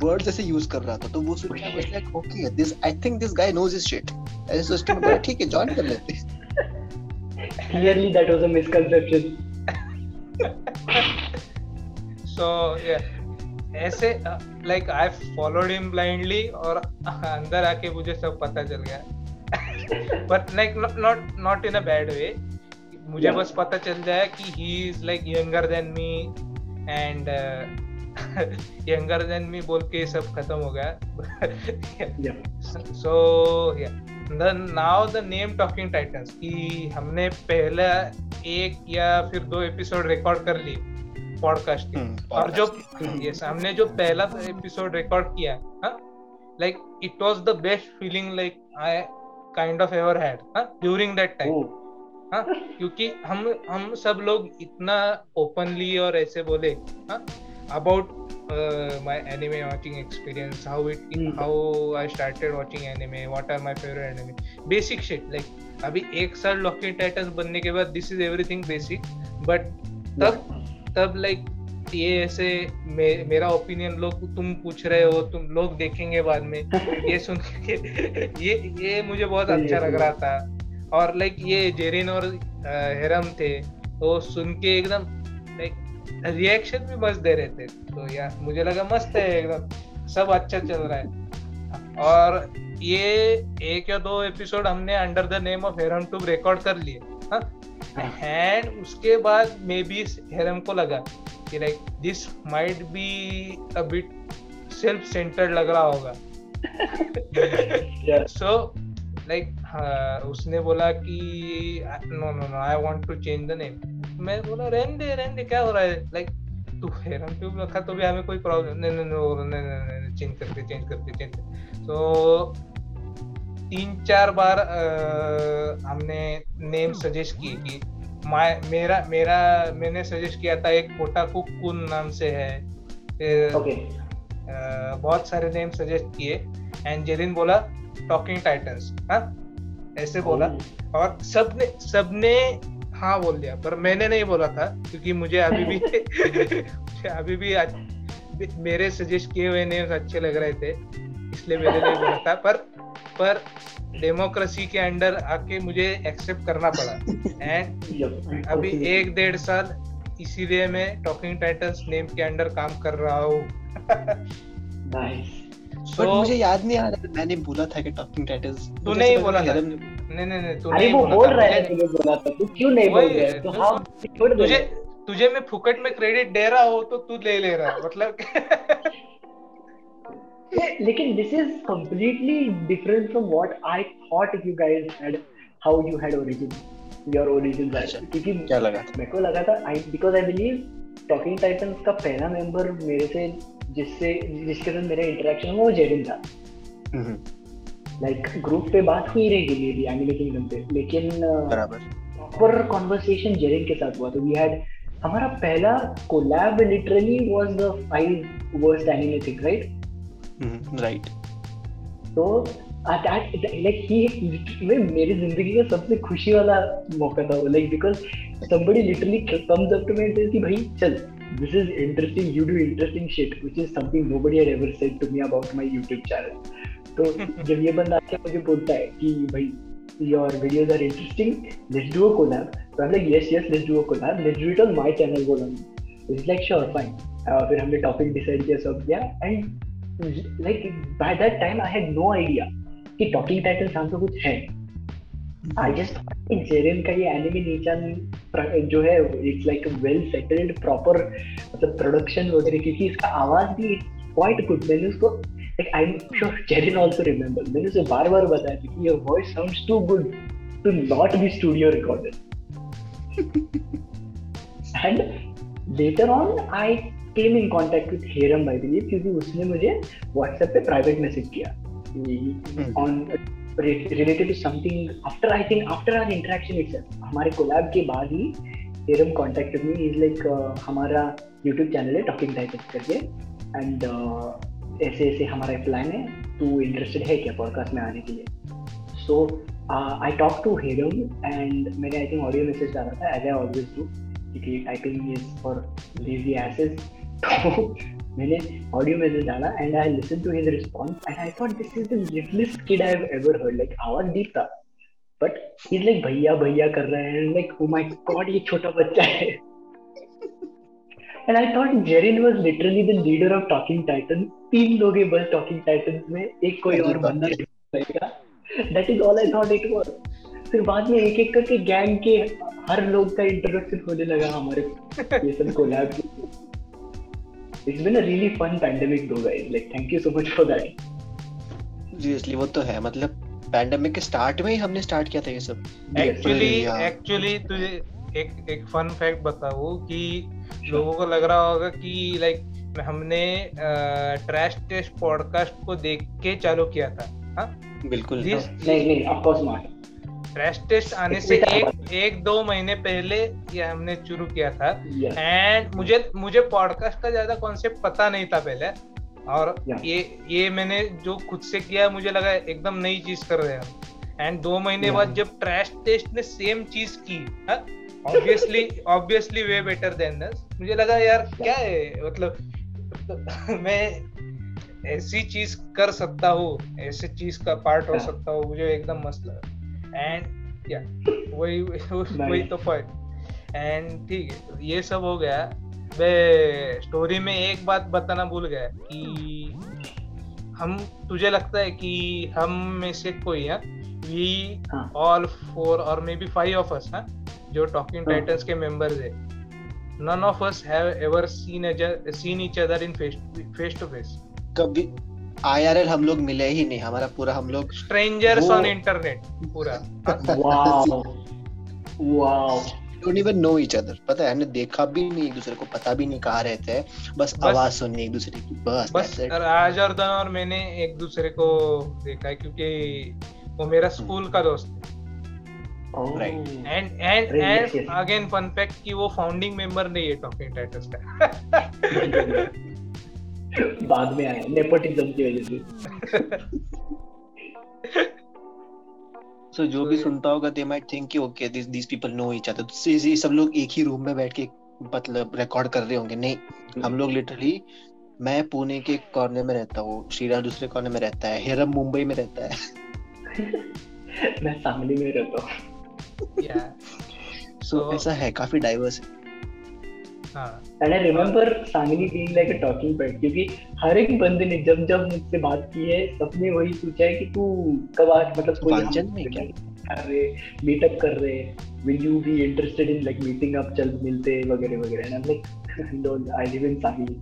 वर्ड जैसे यूज़ कर रहा था तो वो सुन के like okay this I think this guy knows his shit ऐसे सोच के मैं ठीक है जॉइन कर लेते clearly that was a misconception. So yeah. ऐसे like I followed him blindly और अंदर आके मुझे सब पता चल गया। But like not not in a bad way मुझे yeah. बस पता चल जाए कि he is like younger than me and younger than me बोल के सब खत्म हो गया। So now the name Talking Titans कि हमने पहला एक या फिर दो एपिसोड रिकॉर्ड कर ली पॉडकास्ट के। Hmm, और जो ये हमने जो पहला एपिसोड रिकॉर्ड किया like it was the best feeling like I kind of ever had during that time हाँ? क्योंकि हम हम सब लोग इतना ओपनली और ऐसे बोले हाँ? About uh, my anime watching experience how it mm. how i started watching anime what are my favorite anime basic shit like अभी एक साल लॉकिंग टाइटन्स बनने के बाद this is everything basic but तब तब लाइक ये ऐसे मे, मेरा ओपिनियन लोग तुम पूछ रहे हो तुम लोग देखेंगे बाद में ये सुन के ये ये मुझे बहुत अच्छा लग रहा था। और लाइक ये जेरिन और हेरम थे तो सुन के एकदम रिएक्शन भी मस्त दे रहे थे। तो यार मुझे लगा मस्त है एकदम। सब अच्छा चल रहा है। और ये एक या दो एपिसोड हमने under the name of Heram too record कर लिए। एंड हाँ? उसके बाद मे बी हेरम को लगा कि like this might be a bit self centred लग रहा होगा। सो लाइक उसने बोला कि no no no I want to change the name मैं बोला रहने दे रहने दे क्या हो रहा है? लाइक तू हेरम ट्यूब रखा? तो भी हमें कोई प्रॉब्लम नहीं नहीं नहीं नहीं नहीं चेंज करते चेंज करते चेंज तो तीन चार बार हमने नेम सजेस्ट किए कि मेरा मेरा मैंने सजेस्ट किया था एक पोटाकू कुन नाम से है। okay. बहुत सारे नेम सजेस्ट किए। एंड जेरिन बोला टॉकिंग टाइटन्स हाँ? ऐसे बोला. और सबने सबने हाँ बोल दिया पर मैंने नहीं बोला था क्योंकि मुझे अभी भी मुझे अभी भी मेरे सजेस्ट किए हुए नेम्स अच्छे लग रहे थे इसलिए मैंने नहीं बोला था पर पर डेमोक्रेसी के अंडर आके मुझे एक्सेप्ट करना पड़ा। एंड अभी एक डेढ़ साल इसीलिए मैं टॉकिंग टाइटल्स नेम के अंडर काम कर रहा हूँ। बट मुझे याद नहीं आ रहा मैंने बोला था कि टॉकिंग टाइटल्स तूने ही बोला था। नहीं नहीं नहीं तूने वो बोल रहा है तूने बोला था। तू क्यों नहीं बोल रहा है? तो हम छोड़ तुझे तुझे मैं फुकट में क्रेडिट दे रहा हूँ तो तू ले ले रहा है मतलब लेकिन this is completely different from what I thought you guys had how you had origin your origin क्योंकि क्या लगा मेरे को लगा था I because I believe Talking Titans का पहला मेंबर मेरे से जिससे जिसके साथ मेरा इंटरेक्शन हुआ वो जेरिन था। लाइक ग्रुप पे बात हुई रहेगी मेरी एनिमे किंगडम पे। लेकिन प्रॉपर कॉन्वर्सेशन जेरिन के साथ हुआ। तो वी हैड हमारा पहला collab literally was the five worst anime thing right right तो दैट लाइक ही मेरी ज़िंदगी का सबसे खुशी वाला मौका था like because somebody literally comes up to me and says कि भाई चल this is interesting you do interesting shit which is something nobody had ever said to me about my YouTube channel तो जब ये बंदा आके मुझे बोलता है कि भाई your videos are interesting let's do a collab so I'm like yes yes let's do a collab let's do it on my channel बोला so he's like sure fine uh, फिर हमने टॉपिक डिसाइड किया सब किया and like by that time I had no idea कि Talking Title नाम का कुछ है आई जेरियन का ये एनिमे नीचान जो है it's like well settled proper मतलब प्रोडक्शन वगैरह क्योंकि इसका आवाज़ भी क्वाइट गुड मैंने उसको like I am sure also remember मैंने उसे बार बार बताया था कि your voice sounds too good to not be studio recorded and later on i came in contact with Heram I क्योंकि उसने मुझे व्हाट्सएप पे प्राइवेट मैसेज किया. On related to something after I think after our interaction itself हमारे collab के बाद ही Heram contacted me is like हमारा YouTube channel है टॉकिंग टाइटल्स करके। एंड uh, ऐसे ऐसे हमारा प्लान है तू इंटरेस्टेड है क्या पॉडकास्ट में आने के लिए? So I talk to Heram and मैंने आई थिंक ऑडियो मैसेज डाला था एज आई ऑलवेज डू क्योंकि typing is for lazy asses तो मैंने ऑडियो मैसेज डाला and I listen to his response and I thought this is the littlest kid I have ever heard like आवाज़ deep था। But he is like भैया भैया कर रहे हैं। लाइक ओ माय गॉड ये छोटा बच्चा है। And I thought Jerin was literally the leader of Talking Titan तीन लोग हैं बस टॉकिंग टाइटन्स में एक कोई और बंदा रहेगा। That is all I thought it was फिर बाद में एक एक करके गैंग के हर लोग का इंट्रोडक्शन होने लगा हमारे। ये सब collab it's been a really fun pandemic though guys like thank you so much for that seriously वो तो है। मतलब पैंडेमिक के स्टार्ट में ही हमने स्टार्ट किया था ये सब। एक्चुअली एक्चुअली तुझे एक एक फन फैक्ट बताऊँ कि लोगों को लग रहा होगा कि लाइक हमने ट्रैश टेस्ट पॉडकास्ट को देख के चालू किया था। हाँ? बिल्कुल नहीं नहीं of course not crash test आने से एक एक दो महीने पहले ये हमने शुरू किया था। And yes. मुझे मुझे पॉडकास्ट का ज़्यादा कॉन्सेप्ट पता नहीं था पहले। और. ये ये मैंने जो खुद से किया मुझे लगा एकदम नई चीज़ कर रहे हैं एंड दो महीने. बाद जब ट्रैश टेस्ट ने सेम चीज़ की obviously obviously way better than this मुझे लगा यार क्या है? मतलब मैं ऐसी चीज़ कर सकता हूँ ऐसे चीज़ का पार्ट हो सकता हूँ मुझे एकदम मस्त लगा। एंड या वही वही तो पॉइंट एंड ठीक है तो ये सब हो गया. मैं स्टोरी में एक बात बताना भूल गया कि हम तुझे लगता है कि हम में से कोई है? वी ऑल फोर और may be five of us हैं? जो टॉकिंग टाइटन्स के मेंबर्स है. None of us have ever seen seen each other in face to face कभी आईआरएल हम लोग मिले ही नहीं हमारा पूरा हम लोग स्ट्रेंजर्स ऑन इंटरनेट पूरा। Wow wow don't even know each other पता है हमने देखा भी नहीं एक दूसरे को पता भी नहीं कहाँ रहते हैं। बस, बस आवाज़ सुननी एक दूसरे की। बस बस राजवर्धन और मैंने एक दूसरे को देखा है क्योंकि वो मेरा स्कूल का दोस्त है। And and and again fun fact कि वो फाउंडिंग मेंबर नहीं है टॉकिंग टाइटल्स का बाद में आया नेपोटिज्म की वजह से। सो जो भी सुनता होगा दे माइट थिंक कि okay this this people know each other तो सब लोग एक ही रूम में बैठ के मतलब रिकॉर्ड कर रहे होंगे। नहीं हम लोग लिटरली मैं पुणे के कॉर्नर में रहता हूँ श्रीराज दूसरे कॉर्नर में रहता है हेरम मुंबई में रहता है। मैं सांगली में रहता हूँ। सो ऐसा है काफ़ी डाइवर्स है। And I remember Sangli being like a talking point क्योंकि हर एक बंदे ने जब जब मुझसे बात की है सबने वही पूछा है कि तू कब आज मतलब कोई में क्या? अरे मीटअप कर रहे will you be interested in like meeting up चल मिलते वगैरह वगैरह? And I like don't I live in Sangli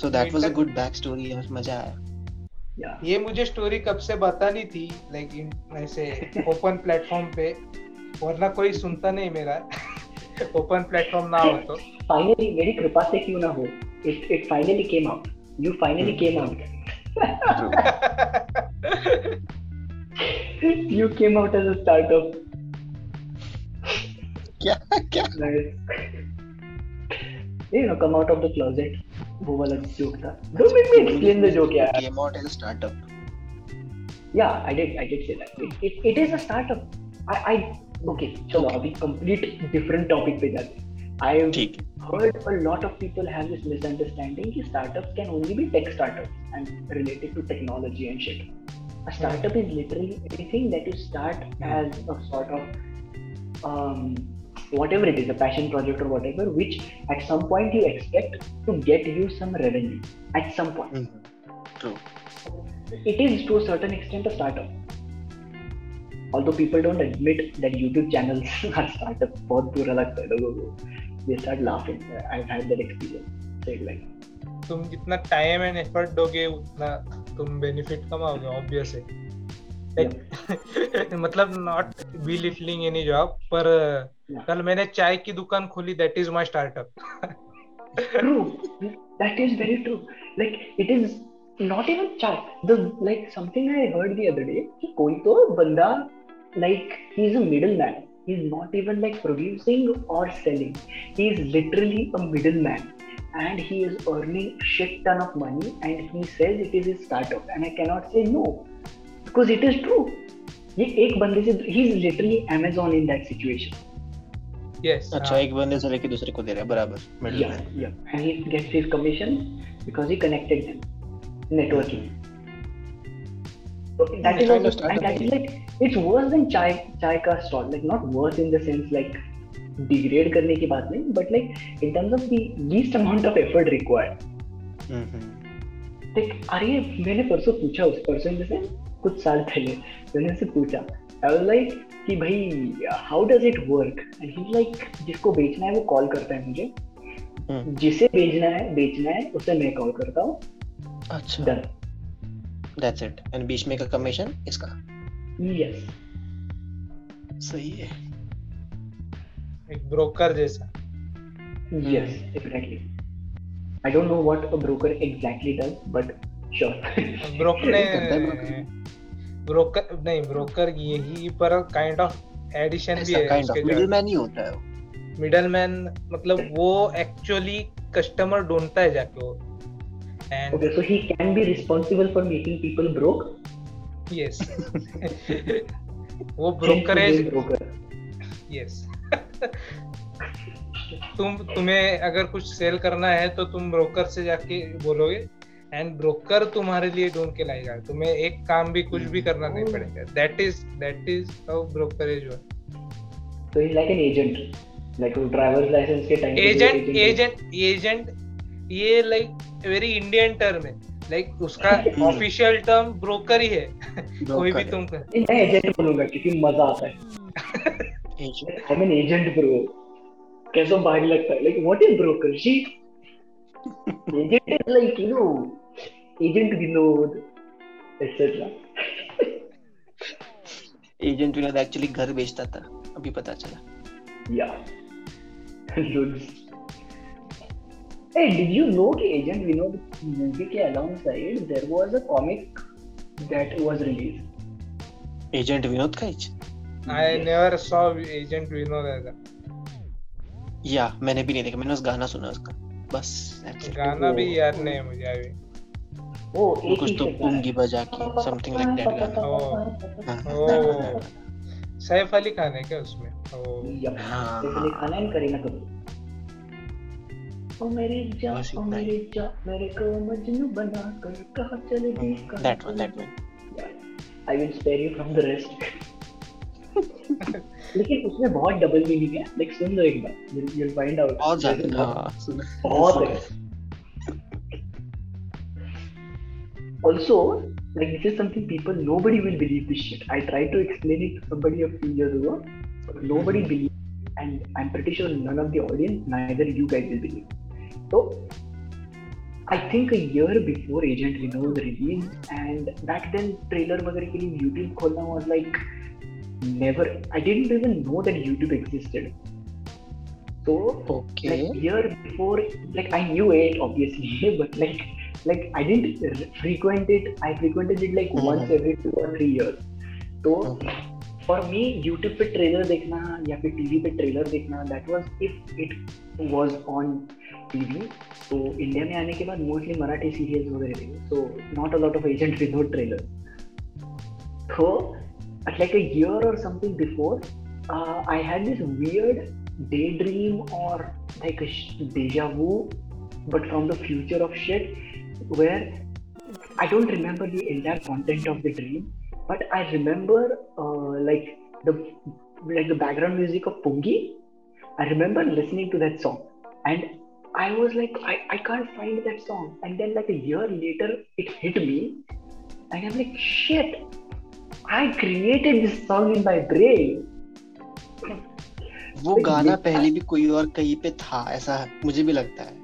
so that was a good backstory मज़ा आया। ये मुझे स्टोरी कब से बतानी थी लाइक ऐसे ओपन प्लेटफॉर्म पे वरना कोई सुनता नहीं मेरा। ओपन प्लेटफॉर्म ना हो तो। फाइनली मेरी कृपा से क्यों ना हो? It it finally came out you finally came out you came out as a startup. क्या क्या? You know come out of the closet. वो वाला जोक था don't make me explain the joke यार came out as a startup yeah i did i did say that it, it, it is a startup i i okay चलो अभी complete different topic पे जाते I've heard a lot of people have this misunderstanding that startups can only be tech startups and related to technology and shit. A startup is literally anything that you start as a sort of um, whatever it is, a passion project or whatever, which at some point you expect to get you some revenue at some point. Mm-hmm. True. It is to a certain extent a startup. Although people don't admit that YouTube channels are startups, बहुत बुरा लगता है लोगों को. They start laughing. I've had that experience. Said like. तुम जितना time and effort दोगे उतना तुम बेनिफिट कमाओगे ऑब्वियस है मतलब नॉट बी लिटलिंग एनी जॉब पर कल मैंने चाय की दुकान खोली that is my startup true that is very true like it is not even chat the like something i heard the other day कि कोई तो बंदा like he is a middleman he's not even like producing or selling he is literally a middleman and he is earning shit ton of money and he says it is his startup and i cannot say no because it is true ये एक बंदे से ही is literally Amazon in that situation yes अच्छा हाँ। एक बंदे से लेके दूसरे को दे रहा है बराबर मिडल या या and he gets his commission because he connected them networking of effort required अरे मैंने परसों पूछा उस पर्सन से कुछ साल पहले मैंने उससे पूछा I was like कि भाई how does it work and he like जिसको बेचना है वो कॉल करता है मुझे। हम्म। जिसे बेचना है बेचना है उसे मैं कॉल करता हूँ। अच्छा। डन दैट्स इट एंड बीच में का कमीशन इसका? यस सही है। एक ब्रोकर जैसा। Yes exactly I don't know what a broker exactly does but sure broker करता है broker? ब्रोकर नहीं ब्रोकर यही पर काइंड ऑफ़ एडिशन भी है मिडिलमैन ही होता है वो। मिडलमैन मतलब वो एक्चुअली कस्टमर ढूंढता है जाके वो। And Okay, so he can be responsible for making people broke. Yes वो ब्रोकरेज name यस तुम तुम्हें अगर कुछ सेल करना है तो तुम ब्रोकर से जाके बोलोगे? एंड ब्रोकर तुम्हारे लिए ढूंढ के लाएगा। तुम्हें एक काम भी कुछ भी करना नहीं पड़ेगा। That is that is how brokerage work So he's like an agent, like a driver's license के जो एजेंट एजेंट एजेंट ये लाइक वेरी इंडियन टर्म है। लाइक उसका हम्म। ऑफिशियल टर्म ब्रोकर ही है। कोई भी तुम कर। नहीं, मैं एजेंट बोलूँगा क्योंकि मज़ा आता है। है। I am an agent bro कैसा भारी लगता है? Like what is broker she agent is like you know agent Vinod etcetera agent Vinod actually घर बेचता था अभी पता चला। या Hey, did you know कि एजेंट विनोद मूवी के alongside there was a comic that was released? Agent Vinod का ही? I never saw agent Vinod ऐसा या मैंने भी नहीं देखा मैंने उस गाना सुना उसका। बस गाना भी याद नहीं है मुझे अभी। वो एक कुछ तो पुंगी बजा के समथिंग लाइक दैट गाना ओ हाँ. सैफ अली खान है क्या उसमें? ओ. हाँ, सैफ अली खान एंड करीना कपूर ओ मेरे जा ओ मेरे जा मेरे को मजनू बना कर कहाँ चले गई Hmm, कहाँ that one, चले that one. गई? I will spare you from the rest. लेकिन उसमें बहुत डबल मीनिंग है। लाइक सुन लो एक बार। You'll- you'll find out बहुत ज़्यादा हाँ, सुना बहुत है। also like this is something people nobody will believe this shit i tried to explain it to somebody a few years ago but nobody Mhm. believed and i'm pretty sure none of the audience neither you guys will believe so i think a year before agent vinod released and back then trailer वगैरह के लिए youtube खोलना was like never i didn't even know that youtube existed so Okay. like year before like i knew it obviously but like like i didn't frequent it i frequented it like Mhm. once every two or three years तो. For me YouTube पे trailer देखना या फिर TV पे trailer देखना that was if it was on TV तो India में आने के बाद मोस्टली मराठी सीरियल्स वगैरह थे so not a lot of agent without trailer तो like a year or something before uh, i had this weird daydream or like a deja vu but from the future of shit where i don't remember the entire content of the dream but i remember uh, like the like the background music of pungi i remember listening to that song and i was like i, I can't find that song and then like a year later it hit me and i'm like shit I created this song in my brain. वो Like, गाना ये- पहले भी कोई और कहीं पे था ऐसा मुझे भी लगता है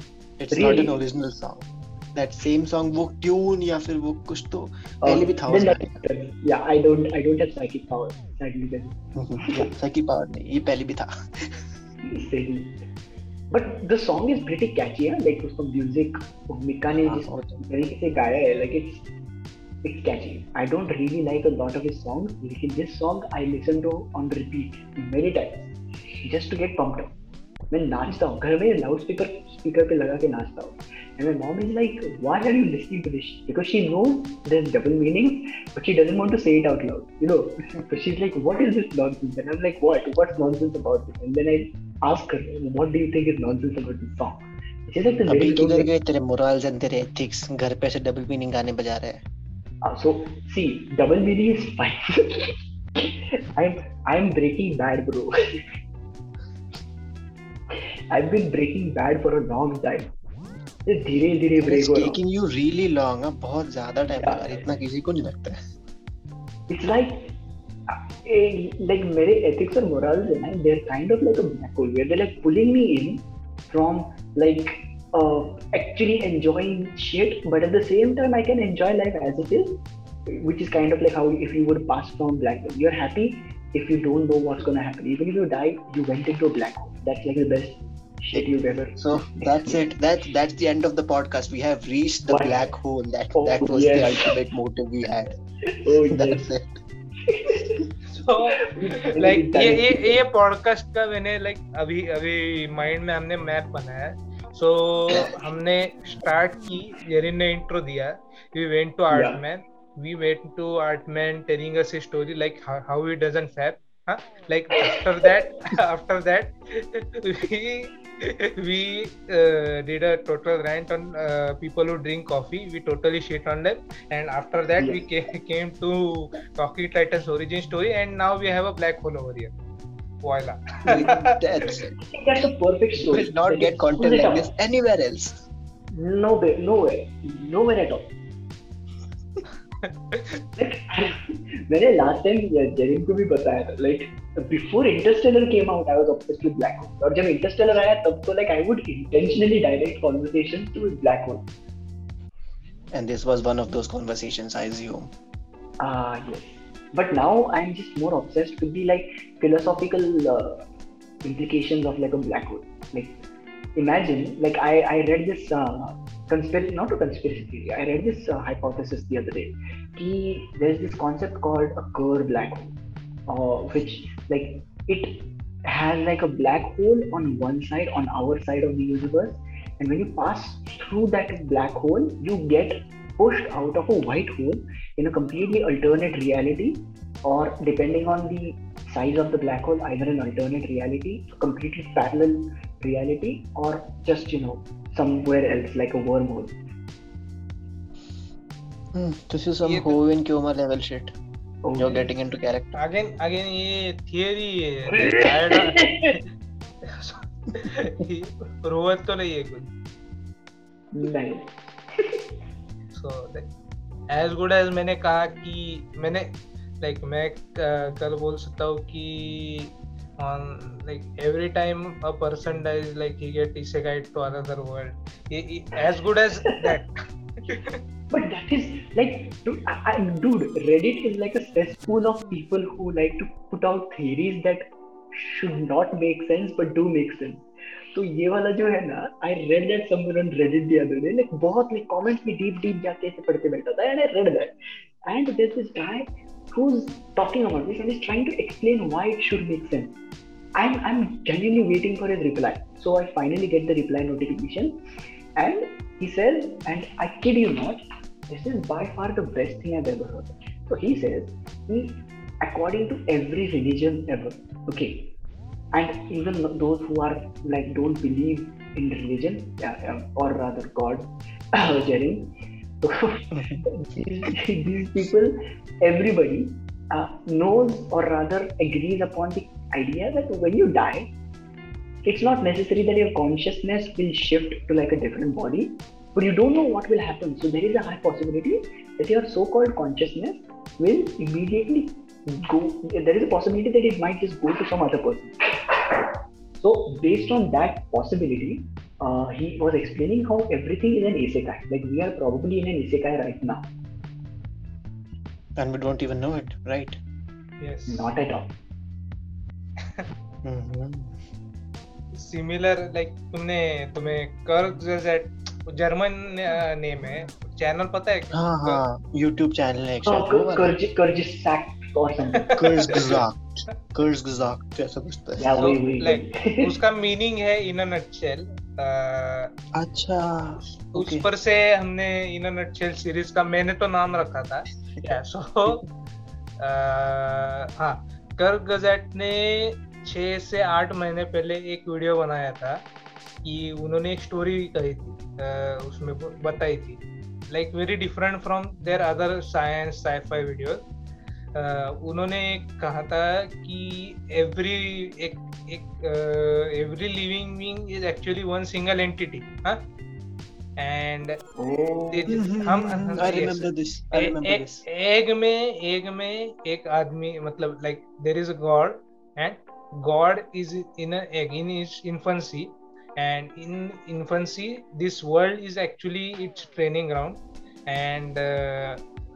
it's not Really? An original song that same song वो ट्यून या फिर वो कुछ तो पहले भी था that, yeah i don't i don't have psychic power sadly then. सकी पावर नहीं ये पहले भी था। But the song is pretty catchy है लाइक उसका म्यूज़िक मिका ने हाँ, जिस। तरीके से गाया है like it's it's catchy I don't really like a lot of his songs लेकिन this song I listen to on repeat many times just to get pumped up मैं नाचता हूँ घर में लाउड स्पीकर स्पीकर पे लगा के नाचता हूँ And my mom is like, why are you listening to this? Because she knows there's double meaning, but she doesn't want to say it out loud, you know. so she's like, what is this nonsense? And I'm like, what? What's nonsense about this? And then I ask her, what do you think is nonsense about this song? She's like, the अभी किधर गए तेरे morals and तेरे ethics घर पे से double meaning गाने बजा रहे हैं Uh, so see, double meaning is fine. I'm I'm breaking bad, bro. I've been breaking bad for a long time. ये धीरे धीरे ब्रेक इट्स हो रहा हूँ. टेकिंग यू रियली लॉन्ग बहुत ज्यादा टाइम Yeah. लगा रहा है इतना किसी को नहीं लगता है It's like eh, like मेरे ethics और morals है ना they're kind of like a black hole where they're like pulling me in from like uh, actually enjoying shit but at the same time I can enjoy life as it is which is kind of like how if you would pass from black hole you're happy if you don't know what's gonna happen even if you die you went into a black hole that's like the best you've ever So that's it. That's that's the end of the podcast. We have reached the What? black hole. That Oh, that was yes. the ultimate motive we had. oh yes That's it. so like ये ये ये podcast का मैंने like अभी अभी mind में हमने map बनाया सो हमने स्टार्ट की जेरिन ने इंट्रो दिया we went to Yeah. Artman we went to Artman telling us story like how he doesn't fap huh? like after that after that we we uh, did a total rant on uh, people who drink coffee. We totally shit on them. And after that we came, came to Rocky Titans origin story. And now we have a black hole over here. Voila. That's it. that's a perfect You story will not Like, get content like this anywhere else. No way, nowhere, nowhere at all. मैंने last time Jerin को भी बताया था like before Interstellar came out I was obsessed with black hole और जब Interstellar आया तब तो like I would intentionally direct conversations to black hole And this was one of those conversations, I assume. Ah, yes. But now I'm just more obsessed with the like philosophical uh, implications of like a black hole. Like, imagine, like I I read this uh, conspiracy, not a conspiracy theory. I read this uh, hypothesis the other day. Ki there's this concept called a Kerr black hole, uh, which like it has like a black hole on one side, on our side of the universe, and when you pass through that black hole, you get pushed out of a white hole in a completely alternate reality, or depending on the size of the black hole, either an alternate reality, completely parallel reality, or just you know somewhere else like a wormhole. Hmm, this is some तो- Hoven level shit. Oh, You're getting into character. again again ये theory है रोहत तो नहीं है कुछ nice. So as good as मैंने कहा कि मैंने लाइक मैं क- कल बोल सकता हूँ कि on like every time a person dies like he get isekai to another world He- he- as good as that But that is like, dude, I, I, dude, Reddit is like a cesspool of people who like to put out theories that should not make sense but do make sense. तो ये वाला जो है ना I read that somewhere on Reddit the other day like बहुत like comments में deep deep जाके ऐसे पढ़ के बैठा था and I read that and this guy who's talking about this and is trying to explain why it should make sense. I'm I'm genuinely waiting for his reply. So I finally get the reply notification and he says, and I kid you not, this is by far the best thing I've ever heard. So he says, he, according to every religion ever, okay, and even those who are like don't believe in religion or rather God, Jerry. So these, people, everybody uh, knows or rather agrees upon the idea that when you die, it's not necessary that your consciousness will shift to like a different body, but you don't know what will happen. So there is a high possibility that your so-called consciousness will immediately go. There is a possibility that it might just go to some other person. So based on that possibility, uh, he was explaining how everything is an isekai. Like we are probably in an isekai right now. And we don't even know it, right? Yes. Not at all. Mm-hmm. Similar like तुमने तुम्हें jet German name है channel पता है हाँ हाँ YouTube channel है एक Oh, शायद वो वाला। Kurj Kurjisak or something. Kurzgesagt. Kurzgesagt कुछ तो है। Yeah, So, वही वही like, वही. उसका मीनिंग है इन अ नटशेल अच्छा उस okay. पर से हमने इन नटशेल सीरीज़ का मैंने तो नाम रखा था। या सो हाँ कर गजेट ने छह से आठ महीने पहले एक वीडियो बनाया था कि उन्होंने एक स्टोरी कही थी अह, उसमें बताई थी। Like very different from their other science sci-fi video उन्होंने कहा था कि एवरी एक एक every living being is actually one single entity हाँ? And oh. हम एग में एग में एक आदमी मतलब like there is a god and god is in egg in infancy and in infancy this world is actually it's training ground and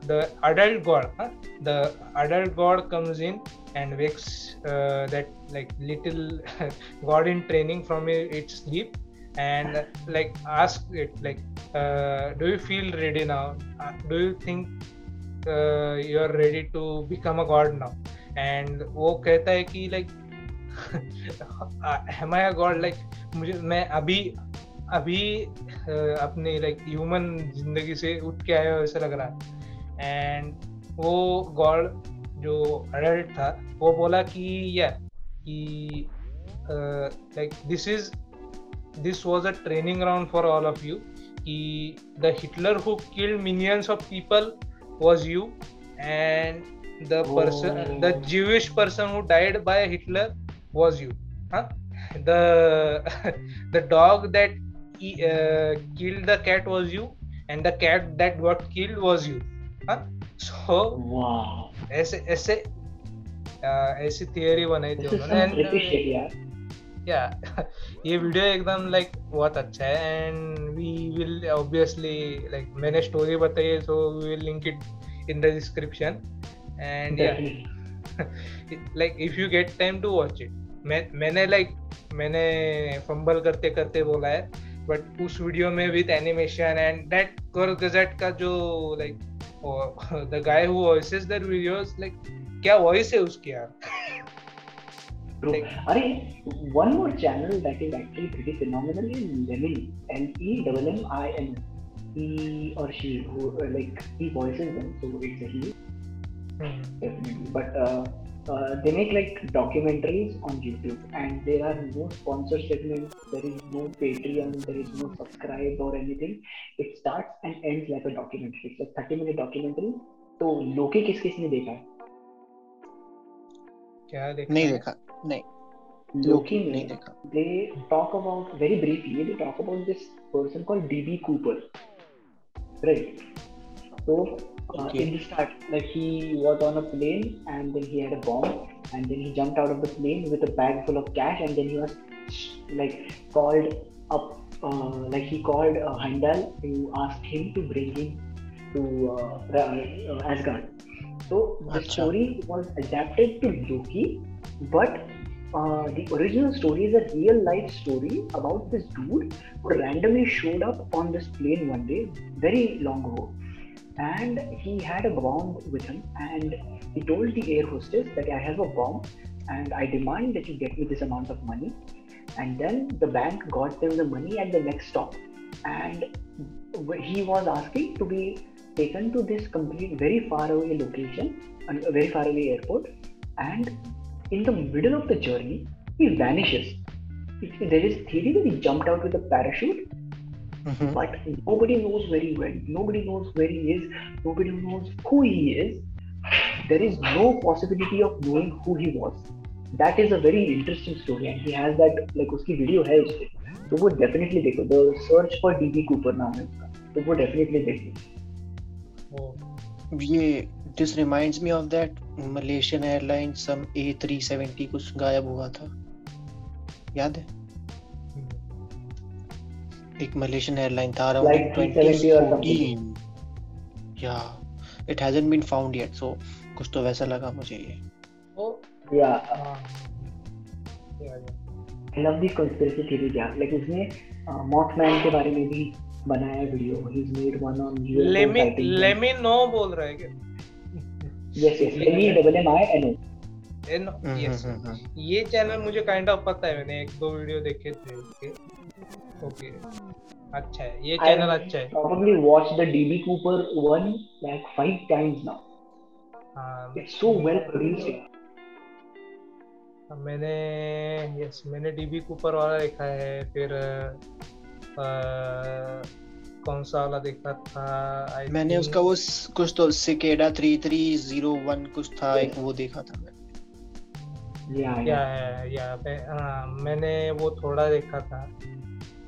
the adult god huh? the adult god comes in and wakes uh, that like little god in training from its sleep and like ask it like uh, do you feel ready now uh, do you think uh, you're ready to become a god now and वो कहता है कि like am I a god like मुझे मैं अभी अभी uh, अपने like human ज़िंदगी से उठ के आया हूँ, ऐसा लग रहा है एंड वो गॉड जो अडल्ट था वो बोला कि या कि like this is this was a training ground for all of you. He, the Hitler who killed millions of people was you, and the person, Oh. the Jewish person who died by Hitler was you. Huh? The the dog that he, uh, killed the cat was you, and the cat that got killed was you. So Wow. ऐसे ऐसे ऐसी theory बनाई थी उन्होंने. या ये video एकदम like बहुत अच्छा है and we will obviously like मैंने स्टोरी बताई है so we will link it in the description and या like if you get time to watch it मैं मैंने लाइक मैंने फंबल करते करते बोला है बट उस वीडियो में with animation and that Kurzgesagt का जो like the guy who voices that videos like क्या वॉइस है उसकी यार True. Like- one more channel that is actually pretty phenomenal is Lemon. L E M M I N. He or she who uh, like he voices them, so it's a he definitely. But uh, uh, they make like documentaries on YouTube, and there are no sponsor segments. There is no Patreon. There is no subscribe or anything. It starts and ends like a documentary. It's a 30 minute documentary. तो लोकी किस किस ने देखा है क्या देखा नहीं है? देखा नहीं लोकी नहीं ने देखा they talk about very briefly they talk about this person called db cooper right so uh, Okay. in the start like he was on a plane and then he had a bomb and then he jumped out of the plane with a bag full of cash and then he was like called up uh, like he called uh, Heimdall to ask him to bring him to uh, uh, Asgard. So the story was adapted to Loki but uh, the original story is a real life story about this dude who randomly showed up on this plane one day very long ago and he had a bomb with him. And he told the air hostess that i have a bomb and i demand that you get me this amount of money. And then the bank got them the money at the next stop. And he was asking to be taken to this complete very far away location a very far away airport. And in the middle of the journey, he vanishes. There is theory that he jumped out with a parachute, Mhm. but nobody knows where he went. Nobody knows where he is. Nobody knows who he is. There is no possibility of knowing who he was. That is a very interesting story, and he has that like उसकी video है उस पे तो वो definitely देखो the search for DB Cooper नाम है उसका तो वो definitely देखो ये this reminds me of that Malaysian Airlines some A370 कुछ गायब हुआ था याद है एक मलेशियन एयरलाइन था अराउंड Like 370 or something. 2014 या it hasn't been found yet so कुछ तो वैसा लगा मुझे ये। ओ या। हाँ yeah yeah. I love this conspiracy theory यार लाइक उसने मॉथमैन के बारे में भी बनाया video he is made one on Lemmi Lemmino बोल रहा है क्या? Yes yes Lemmi double M I N O yes yes. ये चैनल मुझे काइंड ऑफ़ पता है मैंने एक दो वीडियो देखे थे उसके ओके अच्छा है. ये चैनल अच्छा है. probably watched the DB Cooper one like five times now. हाँ. It's so well produced. मैंने यस मैंने डीबी कूपर वाला देखा है. फिर अ, कौन सा वाला देखा था? I मैंने think- उसका वो कुछ तो सिकेडा 3301 कुछ था एक वो देखा था मैंने। Yeah, या yeah. या मैं- हाँ मैंने वो थोड़ा देखा था.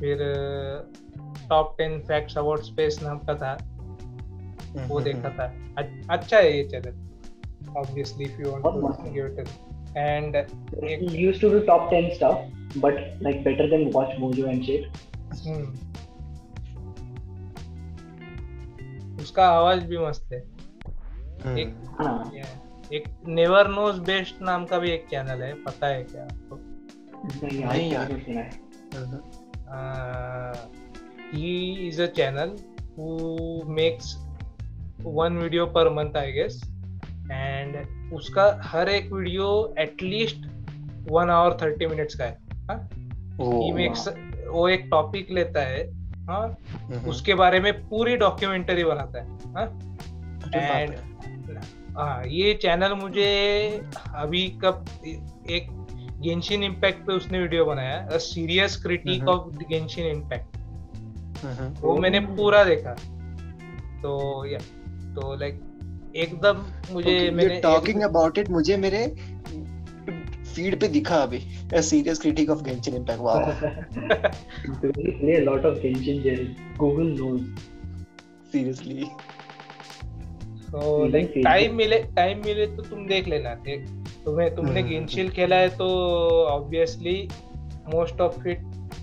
फिर top ten facts about space नाम का था। हम्म, वो देखा था। अ- अच्छा है ये channel obviously if you want to मस्त। Give it and He used to do top ten stuff, but like better than Watch Mojo and shit. Hmm. उसका आवाज़ भी मस्त है। हम्म, एक हाँ. एक नेवर नोज़ बेस्ट नाम का भी एक चैनल है पता है क्या आपको? नहीं यार, है. हम्म, he is a channel who makes one video per month I guess and उसका हर एक video at least one hour thirty minutes का है। ही? मेक्स वो एक टॉपिक लेता है हाँ? उसके बारे में पूरी डॉक्यूमेंट्री बनाता है हाँ? and- रे। हाँ ये चैनल मुझे अभी कब एक गेंशिन इम्पैक्ट पे उसने वीडियो बनाया a serious critic. Of Genshin Impact वो मैंने पूरा देखा तो या तो लाइक एकदम मुझे मैंने टॉकिंग अबाउट इट मुझे मेरे फ़ीड पे दिखा अभी a serious critic of Genshin Impact wow play a lot of Genshin there. Google knows. Seriously तो लाइक टाइम मिले टाइम मिले तो तुम देख लेना देख तुम्हें तुमने हम्म। गेंशिल खेला है तो ऑब्वियसली मोस्ट ऑफ़ इट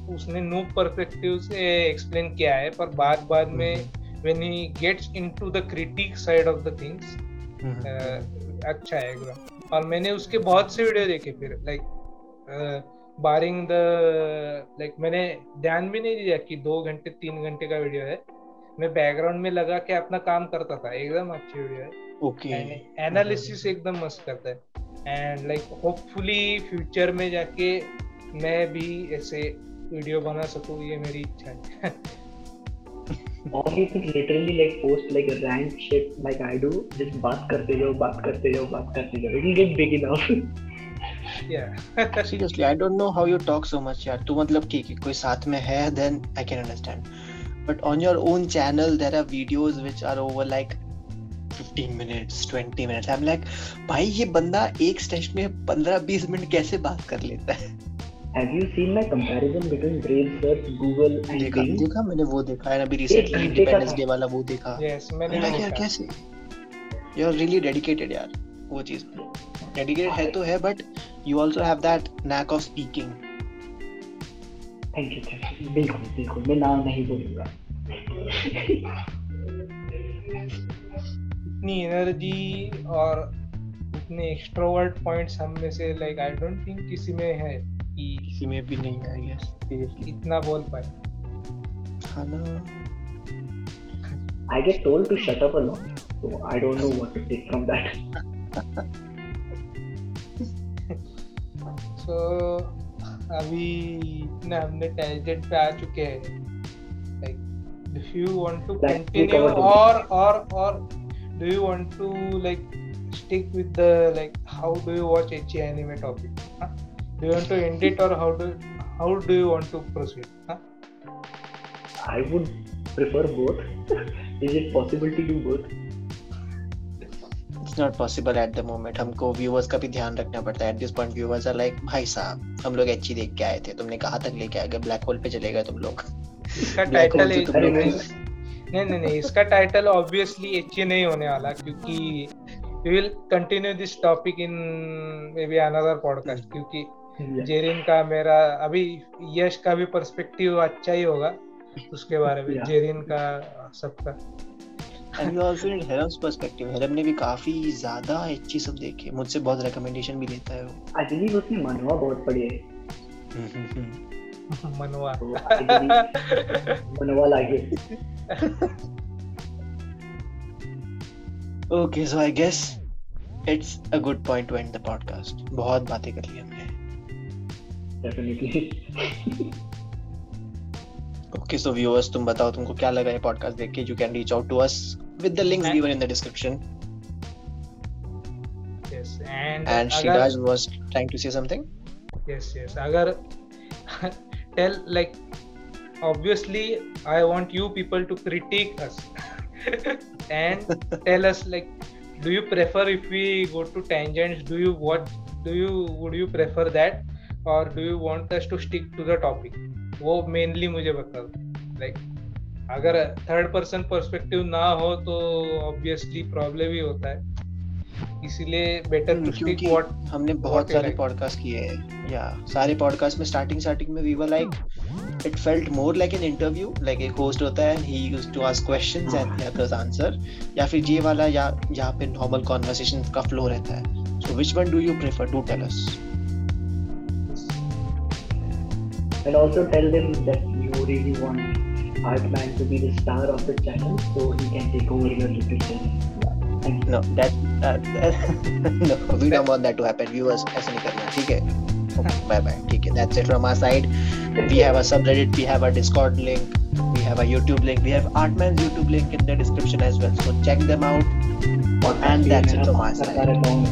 उसने नो पर्सपेक्टिव से एक्सप्लेन किया है पर बाद बाद में when he gets into the critic side of the things अच्छा है एकदम। और मैंने उसके बहुत से वीडियो देखे फिर लाइक बारिंग द लाइक मैंने ध्यान भी नहीं दिया कि दो घंटे तीन घंटे का वीडियो है। मैं बैकग्राउंड में लगा के अपना काम करता था एकदम अच्छी वीडियो है। ओके एनालिसिस एकदम मस्त करता है। एंड लाइक होपफुली फ्यूचर में जाके मैं भी ऐसे वीडियो बना सकूँ ये मेरी इच्छा है Or you could literally like post like a rant shit like I do. Just बात करते जाओ, बात करते जाओ, बात करते जाओ. It will get big enough. yeah seriously I don't know how you talk so much यार तू मतलब ठीक है कोई साथ में है then I can understand but on your own channel there are videos which are over like 15 minutes 20 minutes I am like भाई ये बंदा एक स्टेज में 15 20 मिनट कैसे बात कर लेता है? Have you seen my comparison between Brave Search, Google, and देखा Bing? देखा मैंने वो देखा है अभी रिसेंटली इंडिपेंडेंस डे वाला वो देखा। Yes मैंने भी यार कैसे? यू आर रियली डेडिकेटेड यार वो चीज़ डेडिकेटेड है तो है but you also have that knack of speaking Thank you, thank you. बिल्कुल बिल्कुल मैं नाम नहीं बोलूँगा। इतनी एनर्जी और इतने एक्सट्रोवर्ट पॉइंट्स हम में से लाइक आई डोंट थिंक किसी में है कि किसी में भी नहीं आई गेस सीरियसली इतना बोल पाए। खाना? I get told to shut up a lot, so I don't know what to take from that. सो अभी इतने हमने टेंजेंट पे आ चुके हैं। Like if you want to continue और और और do you want to like stick with the like how do you watch HE anime topic huh? do you want to end it or how do how do you want to proceed huh? I would prefer both. Is it possible to do both? Not possible at the moment हमको viewers का भी ध्यान रखना पड़ता है at this point viewers are like भाई साहब हम लोग एचई देख के आए थे तुमने कहाँ तक लेके आए गए ब्लैक होल पे चले गए तुम लोग नहीं नहीं नहीं इसका टाइटल ऑब्वियसली एचए नहीं होने वाला क्योंकि we will continue this topic in maybe another podcast क्योंकि जेरिन का मेरा अभी यश का भी पर्सपेक्टिव अच्छा ही होगा उसके बारे में जेरिन का सबका। And you also need Heramb's perspective Heramb ने भी काफ़ी ज़्यादा अच्छी सब देखे मुझसे बहुत रिकमेंडेशन भी लेता है वो। आई बिलीव उसने मनवा बहुत पढ़ी है। मनवा मनवा लागे okay so I guess it's a good point to end the podcast बहुत बातें कर ली हमने। डेफिनेटली ओके सो व्यूअर्स तुम बताओ तुमको क्या लगा ये पॉडकास्ट देख के? You can reach out to us with the links given in the description yes and and अगर Shriraj was trying to say something yes yes. अगर tell like obviously i want you people to critique us and tell us like do you prefer if we go to tangents do you what do you would you prefer that or do you want us to stick to the topic वो mainly मुझे बता like अगर third person perspective ना हो तो obviously problem ही होता है इसीलिए बेटर टू स्टिक क्योंकि व्हाट हमने बहुत सारे पॉडकास्ट किए हैं। या सारे पॉडकास्ट में स्टार्टिंग स्टार्टिंग में we were like it felt more like an interview like एक होस्ट होता है he used to ask questions and the others answer या फिर ये वाला या यहाँ पे नॉर्मल कॉन्वर्सेशन का फ्लो रहता है। So which one do you prefer do tell us and also tell them that you really want Artman to be the star of the channel so he can take over your YouTube channel. No, that uh, no, we don't want that to happen. Viewers, ऐसा नहीं करना, ठीक है? Bye bye. ठीक है. That's it from our side. We have a subreddit, we have a Discord link, we have a YouTube link, we have Artman's YouTube link in the description as well. So check them out. And that's it from our account.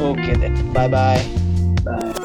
Okay then. Bye bye. Bye.